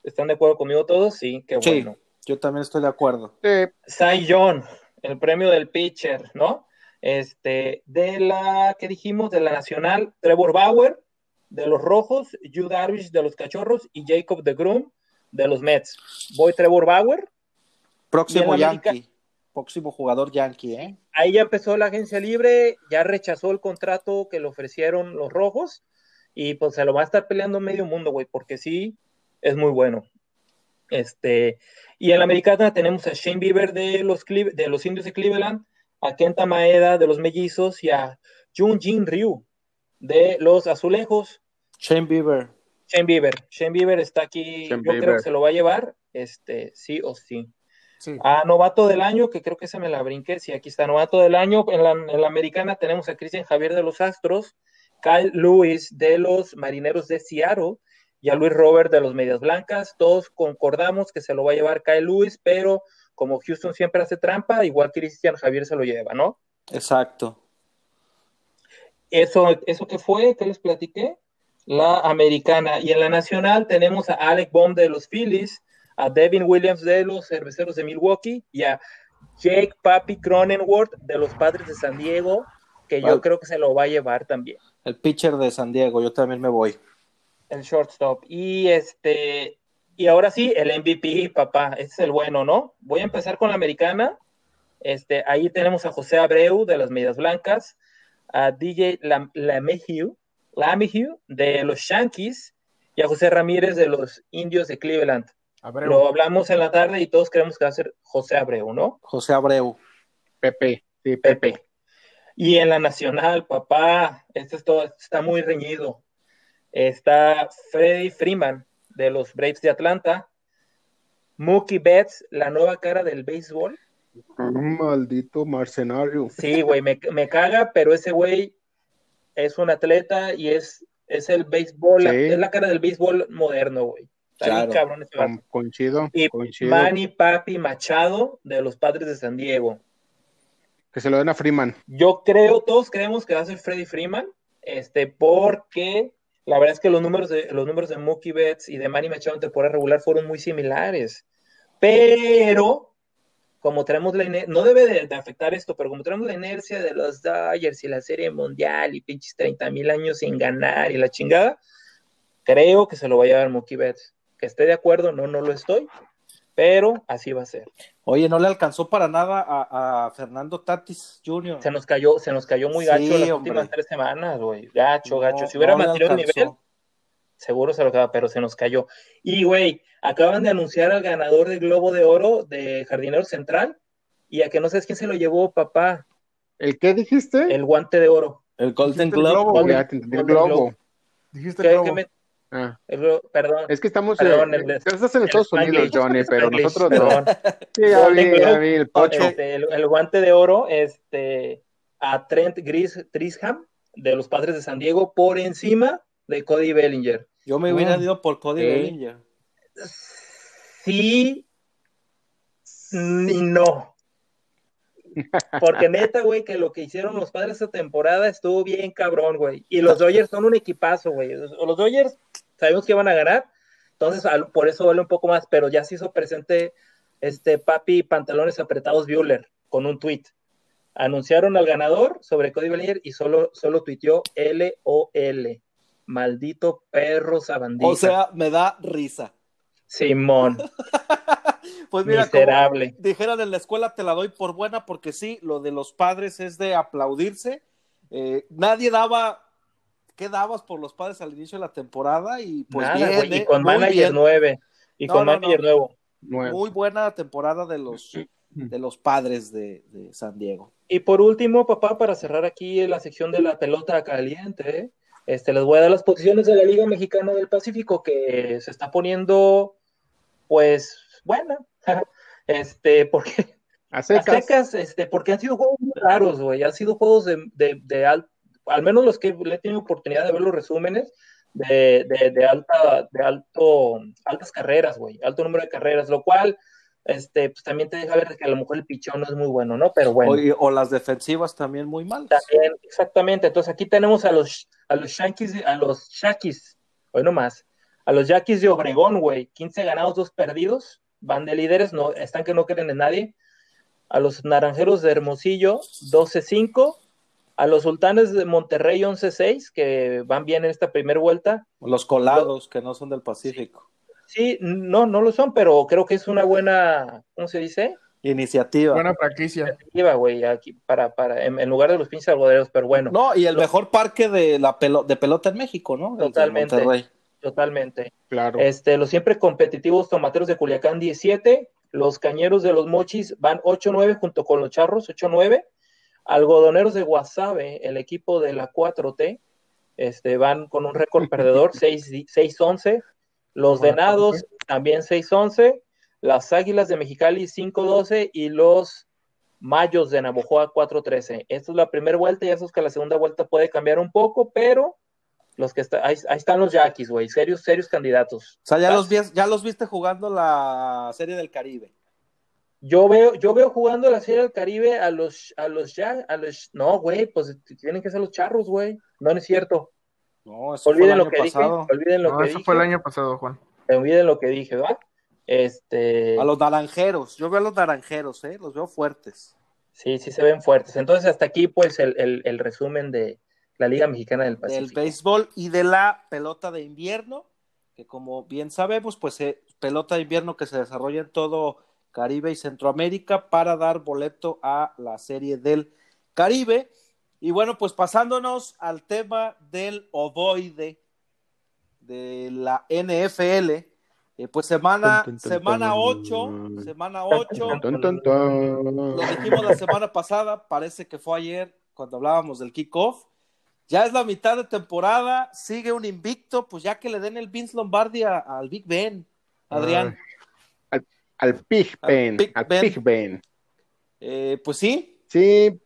¿Están de acuerdo conmigo todos? Sí, qué Sí, bueno. yo también estoy de acuerdo. Sí, Cy Young, el premio del pitcher, ¿no? Este, de la, ¿qué dijimos? De la Nacional, Trevor Bauer, de los Rojos, Yu Darvish de los Cachorros y Jacob de Groom de los Mets. Voy Trevor Bauer, Próximo América- Yankee. Próximo jugador Yankee, ¿eh? ahí ya empezó la agencia libre, ya rechazó el contrato que le ofrecieron los Rojos y pues se lo va a estar peleando medio mundo, güey, porque sí, es muy bueno. Este, y en la americana tenemos a Shane Bieber de los, Cle- de los Indios de Cleveland, a Kenta Maeda de los Mellizos y a Jun Jin Ryu de los Azulejos. Shane Bieber. Shane Bieber, Shane Bieber está aquí, Shane yo creo que se lo va a llevar, este, sí o sí. Sí. A novato del año, que creo que se me la brinqué. Sí, aquí está novato del año. En la, en la americana tenemos a Cristian Javier de los Astros, Kyle Lewis de los Marineros de Seattle y a Luis Robert de los Medias Blancas. Todos concordamos que se lo va a llevar Kyle Lewis, pero como Houston siempre hace trampa, igual Cristian Javier se lo lleva, ¿no? Exacto. Eso, eso que fue, que les platiqué, la americana. Y en la nacional tenemos a Alec Baum de los Phillies, a Devin Williams de los Cerveceros de Milwaukee y a Jake Papi Cronenworth de los Padres de San Diego, que yo creo que se lo va a llevar también, El pitcher de San Diego, yo también me voy. el shortstop. Y este, y ahora sí, el MVP, papá, este es el bueno, ¿no? Voy a empezar con la americana. Este, ahí tenemos a José Abreu de las Medias Blancas, a DJ Lam- Lamehiu, Lamehiu de los Yankees y a José Ramírez de los Indios de Cleveland. Abreu. Lo hablamos en la tarde y todos creemos que va a ser José Abreu, ¿no? José Abreu. Pepe, sí, Pepe. Y en la nacional, papá, este es todo, está muy reñido. Está Freddy Freeman de los Braves de Atlanta, Mookie Betts, la nueva cara del béisbol. Un maldito mercenario. Sí, güey, me, me caga, pero ese güey es un atleta y es Es el béisbol, Sí. es la cara del béisbol moderno, güey. Está bien Claro. cabrón ese. Con- Y coincido. Manny Papi Machado de los Padres de San Diego. Que se lo den a Freeman. Yo creo, todos creemos que va a ser Freddy Freeman, este, porque la verdad es que los números de los números de Mookie Betts y de Manny Machado en temporada regular fueron muy similares. Pero, como tenemos la inercia, no debe de, de afectar esto, pero como tenemos la inercia de los Dodgers y la Serie Mundial y pinches 30 mil años sin ganar y la chingada, creo que se lo va a llevar Mookie Betts. Que esté de acuerdo, no, no lo estoy, pero así va a ser. Oye, no le alcanzó para nada a, a Fernando Tatis Jr. Se nos cayó, se nos cayó muy Sí, gacho las hombre. últimas tres semanas, güey. Gacho, No, gacho. Si hubiera no mantenido el nivel, seguro se lo quedaba, pero se nos cayó. Y, güey, acaban de anunciar al ganador del Globo de Oro de Jardinero Central y a que no sabes quién se lo llevó, papá, ¿El qué dijiste? el guante de oro. El Golden el Globe. Globo, el Golden globo. Globe. Dijiste ¿Qué- globo. qué me- Ah, perdón. es que estamos Perdón, eh, el de- estás en el Estados Unidos, Johnny, pero nosotros no. Sí, ya vi, ya Globe. vi el pocho. Este, el, el guante de oro este, a Trent Gris, Trisham de los Padres de San Diego por encima de Cody Bellinger. Yo me hubiera Mm. ido por Cody. Bellinger. Sí y no. Porque neta, güey, que lo que hicieron los padres esta temporada estuvo bien cabrón, güey. Y los Dodgers son un equipazo, güey. Los Dodgers sabemos que van a ganar, entonces al- por eso vale un poco más, pero ya se hizo presente este papi pantalones apretados Bueller con un tweet. Anunciaron al ganador sobre Cody Bellinger y solo, solo tuiteó LOL. Maldito perro sabandija. O sea, me da risa. Simón, Pues mira, miserable. como dijeran en la escuela, te la doy por buena, porque sí, lo de los padres es de aplaudirse. Eh, nadie daba, ¿qué dabas por los padres al inicio de la temporada? Y pues Nada, bien, güey, eh, y con muy manager bien. nueve. Y No, con no, manager no. nuevo. Nueve. Muy buena temporada de los, de los padres de, de San Diego. Y por último, papá, para cerrar aquí la sección de la pelota caliente, este, les voy a dar las posiciones de la Liga Mexicana del Pacífico que se está poniendo, pues, buena. Este, porque A a secas. secas, este, porque han sido juegos muy raros, güey. Han sido juegos de, de, de al, al menos los que le he tenido oportunidad de ver los resúmenes, de, de, de alta, de alto, altas carreras, güey, alto número de carreras, lo cual, este, pues también te deja ver que a lo mejor el pichón no es muy bueno, ¿no? Pero bueno. O, las defensivas también muy malas. También, exactamente. Entonces aquí tenemos a los a los Yankees, a los Shakis, hoy nomás, a los Yaquis de Obregón, güey, 15 ganados, 2 perdidos, van de líderes, no, están que no creen en nadie. A los Naranjeros de Hermosillo, 12-5. A los Sultanes de Monterrey, 11-6, que van bien en esta primera vuelta. Los colados que no son del Pacífico. Sí, no, no lo son, pero creo que es una buena, ¿cómo se dice? Iniciativa. Buena franquicia. Iniciativa, güey, aquí para, para, en, en lugar de los pinches algodoneros, pero bueno. No, y el mejor parque de la pelo- de pelota en México, ¿no? El de Totalmente. Monterrey. Totalmente. Claro. Este, los siempre competitivos tomateros de Culiacán 17, los cañeros de los mochis van 8-9 junto con los charros 8-9, algodoneros de Guasave, el equipo de la 4T, este, van con un récord perdedor 6 6-11, los venados también 6-11, las águilas de Mexicali 5-12 y los mayos de Navojoa 4-13. Esta es la primera vuelta y eso es que la segunda vuelta puede cambiar un poco, pero los que está, ahí, ahí están los Yaquis, güey, serios, serios candidatos. O sea, ya ¿Vas? los, ya los viste jugando la Serie del Caribe. Yo veo, yo veo jugando la Serie del Caribe a los, a los ya, a los, no, güey, pues tienen que ser los charros, güey. No, no es cierto. No, eso fue Olviden el lo año que pasado. dije, olviden lo No, que eso dije, fue el año pasado, Juan. olviden lo que dije, ¿va? Este, A los naranjeros. Yo veo a los naranjeros, ¿eh? Los veo fuertes. sí, sí se ven fuertes. Entonces, hasta aquí, pues, el, el, el resumen de la Liga Mexicana del Del Pacífico. béisbol y de la pelota de invierno, que como bien sabemos, pues eh, pelota de invierno que se desarrolla en todo Caribe y Centroamérica para dar boleto a la Serie del Caribe. Y bueno, pues pasándonos al tema del ovoide de la NFL, eh, pues semana, semana tun. 8, semana 8, Tun, tun, tun. lo dijimos la semana pasada, parece que fue ayer cuando hablábamos del kickoff. Ya es la mitad de temporada, sigue un invicto, pues ya que le den el Vince Lombardi a- al Big Ben, Adrián. Al Pig Al Ben. Al. Pig Ben. Eh, pues sí, Sí.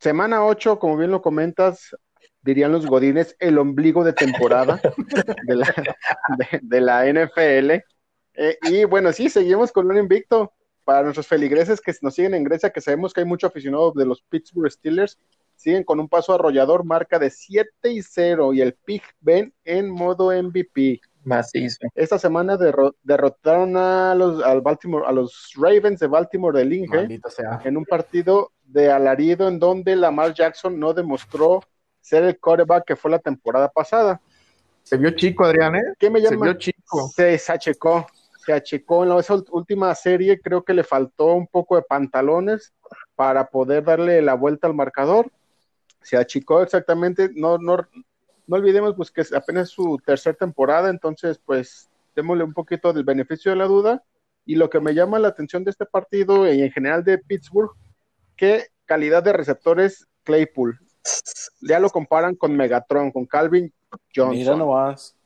Semana 8, como bien lo comentas, dirían los godines, el ombligo de temporada de la, de, de la NFL. Eh, y bueno, sí, seguimos con un invicto para nuestros feligreses que nos siguen en Grecia, que sabemos que hay mucho aficionado de los Pittsburgh Steelers, siguen con un paso arrollador, marca de 7 y 0 y el Pig Ben en modo MVP. Macizo. Esta semana derro- derrotaron a los, al Baltimore, a los Ravens de Baltimore del Inge en un partido de alarido en donde Lamar Jackson no demostró ser el quarterback que fue la temporada pasada. Se vio chico, Adrián, ¿eh? ¿Qué me Se llama? vio chico. Se, se achicó, se achicó en la esa última serie, creo que le faltó un poco de pantalones para poder darle la vuelta al marcador. Se achicó exactamente, no, no, no olvidemos pues que es apenas su tercera temporada, entonces pues démosle un poquito del beneficio de la duda. Y lo que me llama la atención de este partido y en general de Pittsburgh, qué calidad de receptores Claypool. Ya lo comparan con Megatron, con Calvin Johnson. Mira nomás.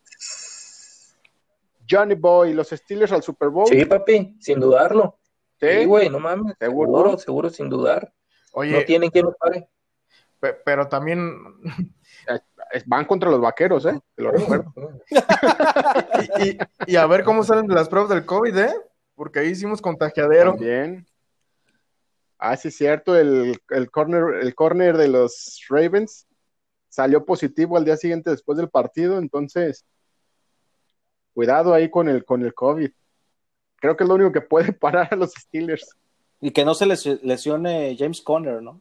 Johnny Boy, los Steelers al Super Bowl. Sí, papi, sin dudarlo. ¿Sí? Sí, güey, no mames. ¿Seguro? Seguro, seguro, sin dudar. Oye, No tienen quien los pare. pe- pero también, Van contra los vaqueros, ¿eh? Te lo recuerdo. y, y- y a ver cómo salen de las pruebas del COVID, ¿eh? Porque ahí hicimos contagiadero. También. Ah, sí, cierto. El, el, corner, el corner de los Ravens salió positivo al día siguiente después del partido. Entonces, cuidado ahí con el, con el COVID. Creo que es lo único que puede parar a los Steelers. Y que no se les lesione James Conner, ¿no?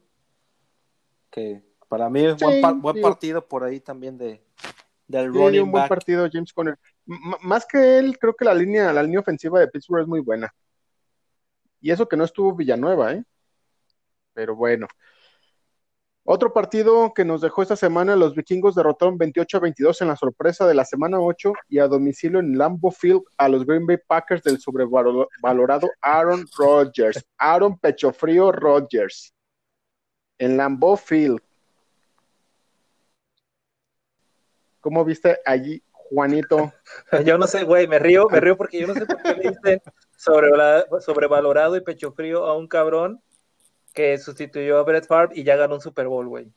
Que para mí es Sí, buen, par- buen sí. partido por ahí también de, del Sí, running un buen back. partido James Conner. M- más que él, creo que la línea, la línea ofensiva de Pittsburgh es muy buena. Y eso que no estuvo Villanueva, ¿eh? Pero bueno. Otro partido que nos dejó esta semana, los vikingos derrotaron 28 a 22 en la sorpresa de la semana 8 y a domicilio en Lambeau Field a los Green Bay Packers del sobrevalorado Aaron Rodgers. Aaron Pechofrío Rodgers. En Lambeau Field. ¿Cómo viste allí, Juanito? Yo no sé, güey, me río, me río porque yo no sé por qué le dicen sobrevalorado, y pecho frío a un cabrón que sustituyó a Brett Favre y ya ganó un Super Bowl, güey.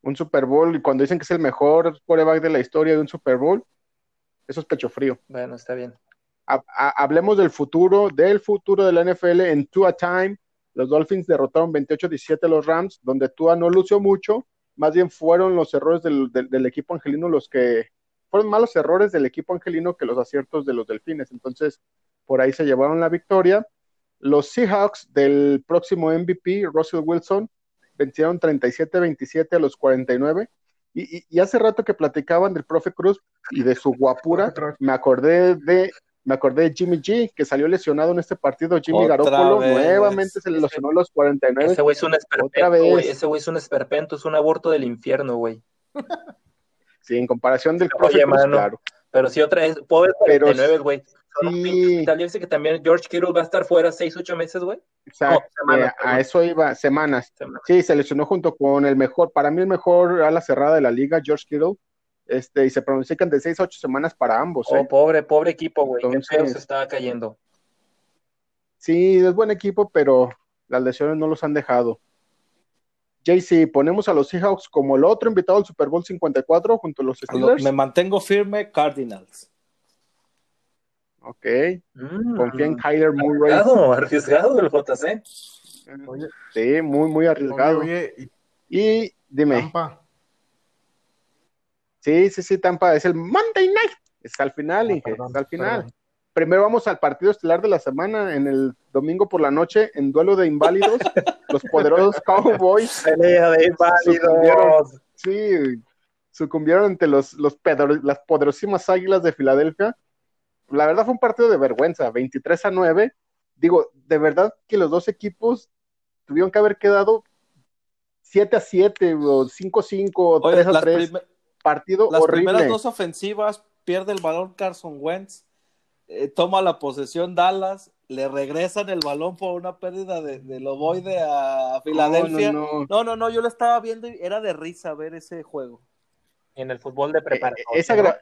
Un Super Bowl, y cuando dicen que es el mejor quarterback de la historia de un Super Bowl, eso es pecho frío. Bueno, está bien. Ha- ha- hablemos del futuro, del futuro de la NFL en Tua Time. Los Dolphins derrotaron 28-17 a los Rams, donde Tua no lució mucho, más bien fueron los errores del, del- del equipo angelino los que fueron malos errores del equipo angelino que los aciertos de los Delfines. Entonces, por ahí se llevaron la victoria. Los Seahawks del próximo MVP, Russell Wilson, vencieron 37-27 a los 49. Y, y- y hace rato que platicaban del profe Cruz y de su guapura, me acordé de me acordé de Jimmy G, que salió lesionado en este partido. Jimmy Otra Garoppolo vez. nuevamente se le lesionó a los 49. Ese güey es un Otra esperpento, vez. güey. Ese güey es un esperpento, es un aborto del infierno, güey. Sí, en comparación del Oye, profe Cruz, mano. claro. Pero sí, otra vez, pobre Pero 49, güey. Son un sí. ¿Ya viste que también George Kittle va a estar fuera 6, 8 meses, güey? O sea, No, semanas, eh, a eso iba, semanas. Semanas. Sí, se lesionó junto con el mejor, para mí el mejor ala cerrada de la liga, George Kittle. Este, y se pronostican de 6 a 8 semanas para ambos. Oh, ¿eh? pobre, pobre equipo, güey. Qué Entonces- feo se estaba cayendo. Sí, es buen equipo, pero las lesiones no los han dejado. JC, ponemos a los Seahawks como el otro invitado al Super Bowl 54 junto a los Lo- Steelers. me mantengo firme, Cardinals. Ok, Mm, confía en Kyler Murray. Arriesgado, arriesgado el JC. Oye, Sí, muy, muy arriesgado. oye, oye, y Y dime, Tampa. Sí, sí, sí, Tampa, es el Monday Night. Está al final, Ah, Inge, perdón, está al final. perdón. Primero vamos al partido estelar de la semana, en el domingo por la noche, en duelo de inválidos, los poderosos Cowboys Pelea de inválidos. Sí, sucumbieron ante los, los pedro- las poderosísimas águilas de Filadelfia. La verdad fue un partido de vergüenza, 23 a 9. Digo, de verdad que los dos equipos tuvieron que haber quedado 7 a 7 o 5 a 5 o Oye, 3 a las, 3. Partido las horrible. primeras dos ofensivas pierde el balón Carson Wentz, eh, toma la posesión Dallas, le regresan el balón por una pérdida de, de Loboide a Filadelfia. No, no, no. No, no, no, yo lo estaba viendo y era de risa ver ese juego. En el fútbol de Eh, preparación. esa gra-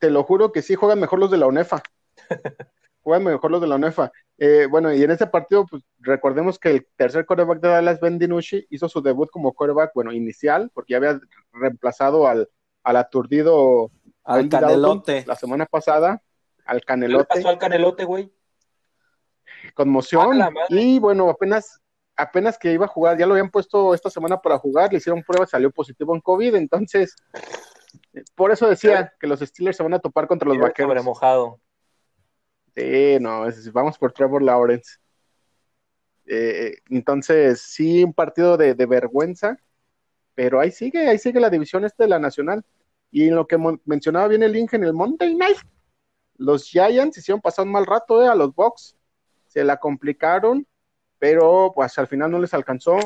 Te lo juro que sí juegan mejor los de la UNEFA. juegan mejor los de la UNEFA. Eh, bueno, y en este partido, pues recordemos que el tercer quarterback de Dallas, Ben DiNucci, hizo su debut como quarterback, bueno, inicial, porque ya había reemplazado al, al aturdido Al Andy Dalton canelote. la semana pasada, al ¿Qué canelote, pasó al canelote, güey? conmoción. Y bueno, apenas, apenas que iba a jugar, ya lo habían puesto esta semana para jugar, le hicieron pruebas, salió positivo en COVID, entonces, eh, por eso decía que los Steelers se van a topar contra los Sobre vaqueros. mojado. Sí, no, vamos por Trevor Lawrence. Eh, entonces, sí, un partido de, vergüenza, pero ahí sigue, ahí sigue la división este de la nacional. Y en lo que mencionaba bien el Inge en el Monday Night, los Giants hicieron pasar un mal rato eh, a los Bucks, se la complicaron, pero pues al final no les alcanzó,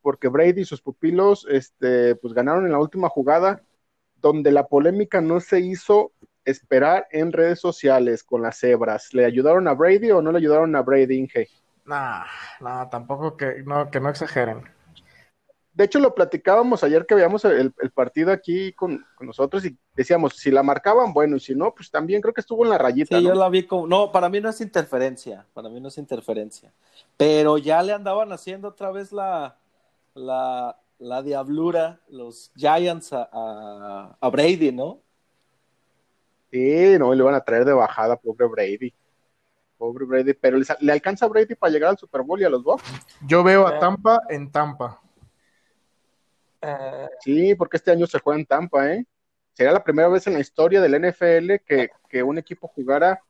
porque Brady y sus pupilos este, pues ganaron en la última jugada, donde la polémica no se hizo esperar en redes sociales con las cebras. ¿Le ayudaron a Brady o no le ayudaron a Brady, Inge? Nah, nah, tampoco que no, que no exageren. De hecho, lo platicábamos ayer que veíamos el, el partido aquí con, con nosotros y decíamos, si la marcaban, bueno, y si no, pues también creo que estuvo en la rayita. Sí, ¿no? yo la vi como. No, para mí no es interferencia. Para mí no es interferencia. Pero ya le andaban haciendo otra vez la, la, la diablura los Giants a, a, a Brady, ¿no? Sí, no, le van a traer de bajada, pobre Brady. Pobre Brady, pero le, alcanza a Brady para llegar al Super Bowl y a los Bucks. Yo veo a Tampa en Tampa. Ah, Sí, porque este año se juega en Tampa, ¿eh? Sería la primera vez en la historia del NFL que, que un equipo jugara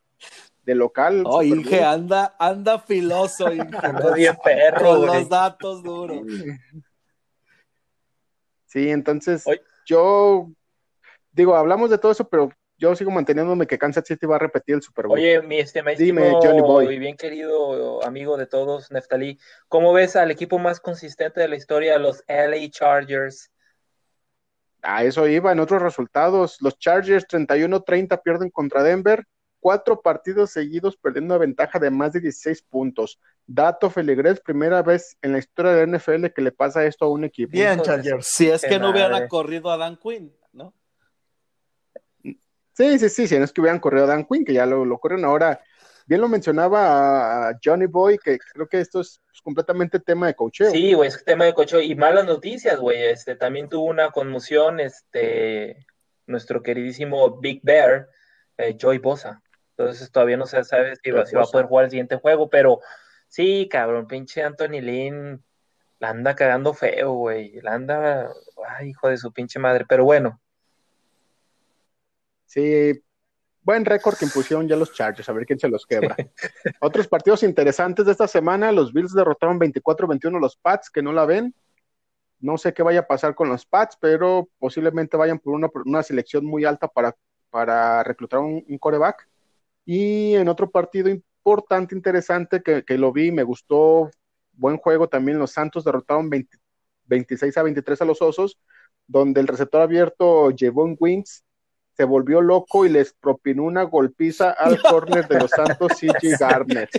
de local. Oh, Super Inge, Bowl. anda, anda filoso, Inge. ando bien perro, con los datos duros. Sí, entonces Oye. yo digo, hablamos de todo eso, pero yo sigo manteniéndome que Kansas City va a repetir el Super Bowl. Oye, mi estimadísimo Dime, Johnny Boy. y bien querido amigo de todos, Neftalí, ¿cómo ves al equipo más consistente de la historia, los LA Chargers? A eso iba en otros resultados. Los Chargers 31-30 pierden contra Denver. Cuatro partidos seguidos perdiendo una ventaja de más de 16 puntos. Dato Feligres, primera vez en la historia de la NFL que le pasa esto a un equipo. Bien, Chargers. Si es Qué que no hubieran corrido a Dan Quinn, ¿no? Sí, sí, sí, si no es que hubieran corrido a Dan Quinn, que ya lo, lo corren ahora. Bien lo mencionaba a Johnny Boy, que creo que esto es pues, completamente tema de cocheo. Sí, güey, es tema de cocho y malas noticias, güey. Este también tuvo una conmoción, este, nuestro queridísimo Big Bear, eh, Joy Bosa. Entonces todavía no se sabe si va, Joey si va a poder jugar el siguiente juego, pero sí, cabrón, pinche Anthony Lynn la anda cagando feo, güey. La anda, ay, hijo de su pinche madre. Pero bueno, Sí, buen récord que impusieron ya los Chargers, a ver quién se los quebra. Otros partidos interesantes de esta semana, los Bills derrotaron 24-21 a los Pats, que no la ven. No sé qué vaya a pasar con los Pats, pero posiblemente vayan por una, una selección muy alta para, para reclutar un, un coreback. Y en otro partido importante, interesante, que, que lo vi, me gustó, buen juego también, los Santos derrotaron 20 26 a 23 a los Osos, donde el receptor abierto Javon Wings se volvió loco y les propinó una golpiza al corner de los Santos CJ Garnett.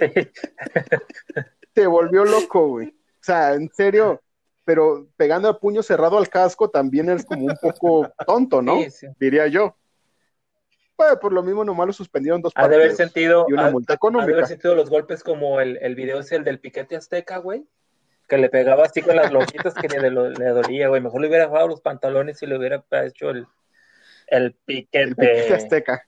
Se volvió loco, güey. O sea, en serio, pero pegando el puño cerrado al casco también es como un poco tonto, ¿no? sí, sí. Diría yo. Pues por lo mismo nomás lo suspendieron dos Ha de haber partidos sentido, y una ha- multa ha de haber económica. sentido los golpes como el, el video es el del piquete azteca, güey. Que le pegaba así con las lonjitas que le, le dolía, güey. Mejor le hubiera bajado los pantalones y le hubiera hecho el, el El piquete. piquete azteca.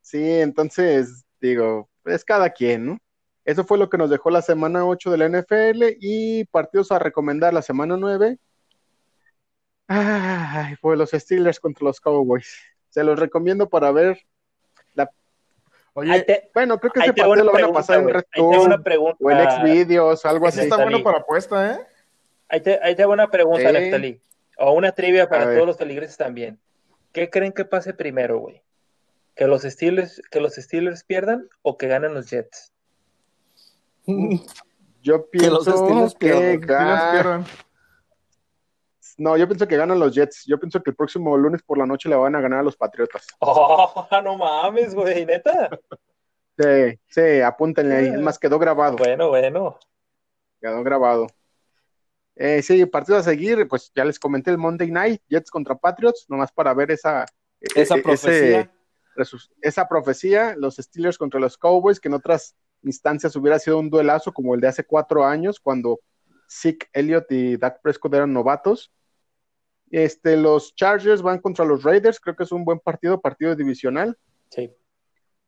Sí, entonces, digo, es cada quien, ¿no? Eso fue lo que nos dejó la semana 8 de la NFL y partidos a recomendar la semana 9. Ay, fue los Steelers contra los Cowboys. Se los recomiendo para ver. Oye, Ahí te, Bueno, creo que ese partido lo van a pasar en. Red Ahí te va una Zone pregunta. o en Xvideos, algo así. está bueno para apuesta, ¿eh? Ahí te, ahí te va una pregunta, Sí. Neftalí. O una trivia para todos los feligreses también. ¿Qué creen que pase primero, güey? ¿Que los Steelers, que los Steelers pierdan o que ganen los Jets? Yo Que los pienso Steelers que pierdan. Pierdan. No, yo pienso que ganan los Jets. Yo pienso que el próximo lunes por la noche le van a ganar a los Patriotas. Oh, no mames, güey, neta. Sí, sí, apúntenle ahí. Es más, quedó grabado. Bueno, bueno. Quedó grabado. Eh, sí, partido a seguir, pues ya les comenté el Monday Night, Jets contra Patriots, nomás para ver esa, Esa eh, profecía. ese- esa profecía, los Steelers contra los Cowboys, que en otras instancias hubiera sido un duelazo como el de hace cuatro años, cuando Zeke Elliott y Dak Prescott eran novatos. Este, los Chargers van contra los Raiders, creo que es un buen partido, partido divisional. Sí.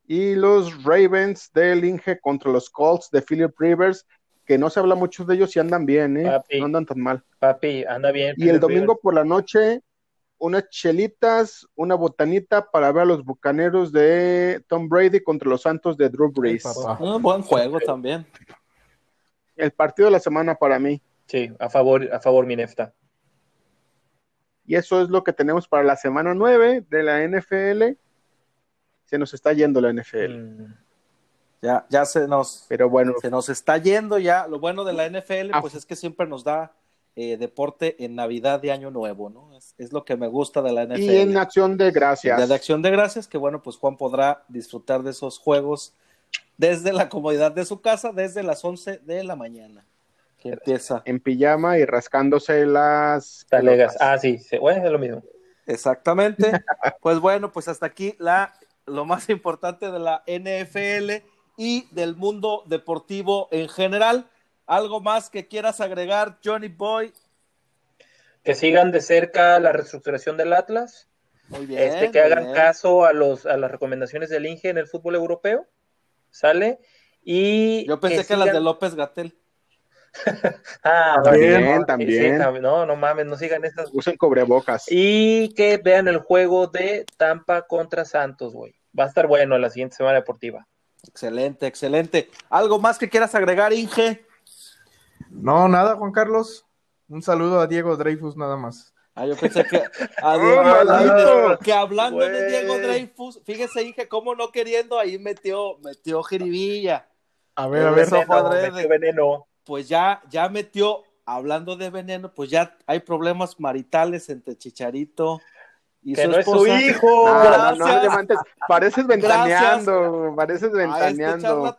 Y los Ravens del Inge contra los Colts de Philip Rivers, que no se habla mucho de ellos y andan bien, ¿eh? no andan tan mal. Papi, anda bien. Y el domingo por la noche, unas chelitas, una botanita para ver a los bucaneros de Tom Brady contra los Santos de Drew Brees. un buen juego también. El partido de la semana para mí. Sí, a favor, a favor, Minefta. Y eso es lo que tenemos para la semana 9 de la NFL. Se nos está yendo la NFL. Mm. Ya, ya se nos, Pero bueno. se nos está yendo ya. Lo bueno de la NFL, ah. pues es que siempre nos da eh, deporte en Navidad de Año Nuevo, ¿no? Es, lo que me gusta de la NFL. Y en Acción de Gracias. De, Acción de Gracias, que bueno, pues Juan podrá disfrutar de esos juegos desde la comodidad de su casa, desde las 11 de la mañana. Que empieza. En pijama y rascándose las. Talegas. Ah, sí, bueno, es lo mismo. Exactamente. pues bueno, pues hasta aquí la, lo más importante de la NFL y del mundo deportivo en general. ¿Algo más que quieras agregar, Johnny Boy? Que sigan de cerca la reestructuración del Atlas. Muy bien. Este, que hagan caso a, los, a las recomendaciones del Inge en el fútbol europeo. ¿Sale? Y Yo pensé que, las de López Gatel. ah, también, también. no, no mames, no sigan esas. Usen cobrebocas. Y que vean el juego de Tampa contra Santos, güey. Va a estar bueno la siguiente semana deportiva. Excelente, excelente. ¿Algo más que quieras agregar, Inge? No, nada, Juan Carlos. Un saludo a Diego Dreyfus nada más. Ah, yo pensé que, a Diego, que hablando de Diego Dreyfus, fíjese, dije, cómo no queriendo, ahí metió, metió jiribilla. A ver, a ver, veneno, veneno. Pues ya, ya metió, hablando de veneno, pues ya hay problemas maritales entre Chicharito y que su no es su hijo. No, no, no, pareces ventaneando, pareces este ventaneando.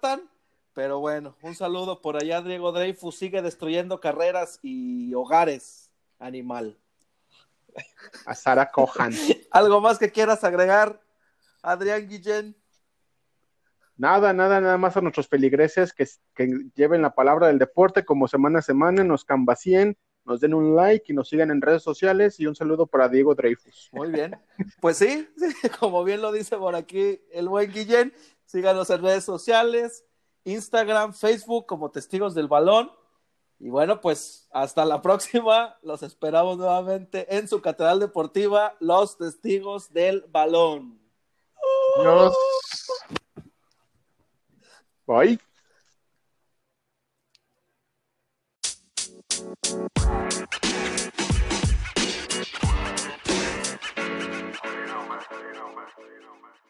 Pero bueno, un saludo por allá, Diego Dreyfus. Sigue destruyendo carreras y hogares, animal. A Sara Cohan. ¿Algo más que quieras agregar, Adrián Guillén? Nada, nada, nada más a nuestros peligreses que, lleven la palabra del deporte como semana a semana, nos cambacien, nos den un like y nos sigan en redes sociales y un saludo para Diego Dreyfus. Muy bien. Pues sí, como bien lo dice por aquí el buen Guillén, síganos en redes sociales, Instagram, Facebook como Testigos del Balón. Y bueno, pues hasta la próxima. Los esperamos nuevamente en su Catedral Deportiva, los Testigos del Balón. Adiós. Bye. You know, man. You.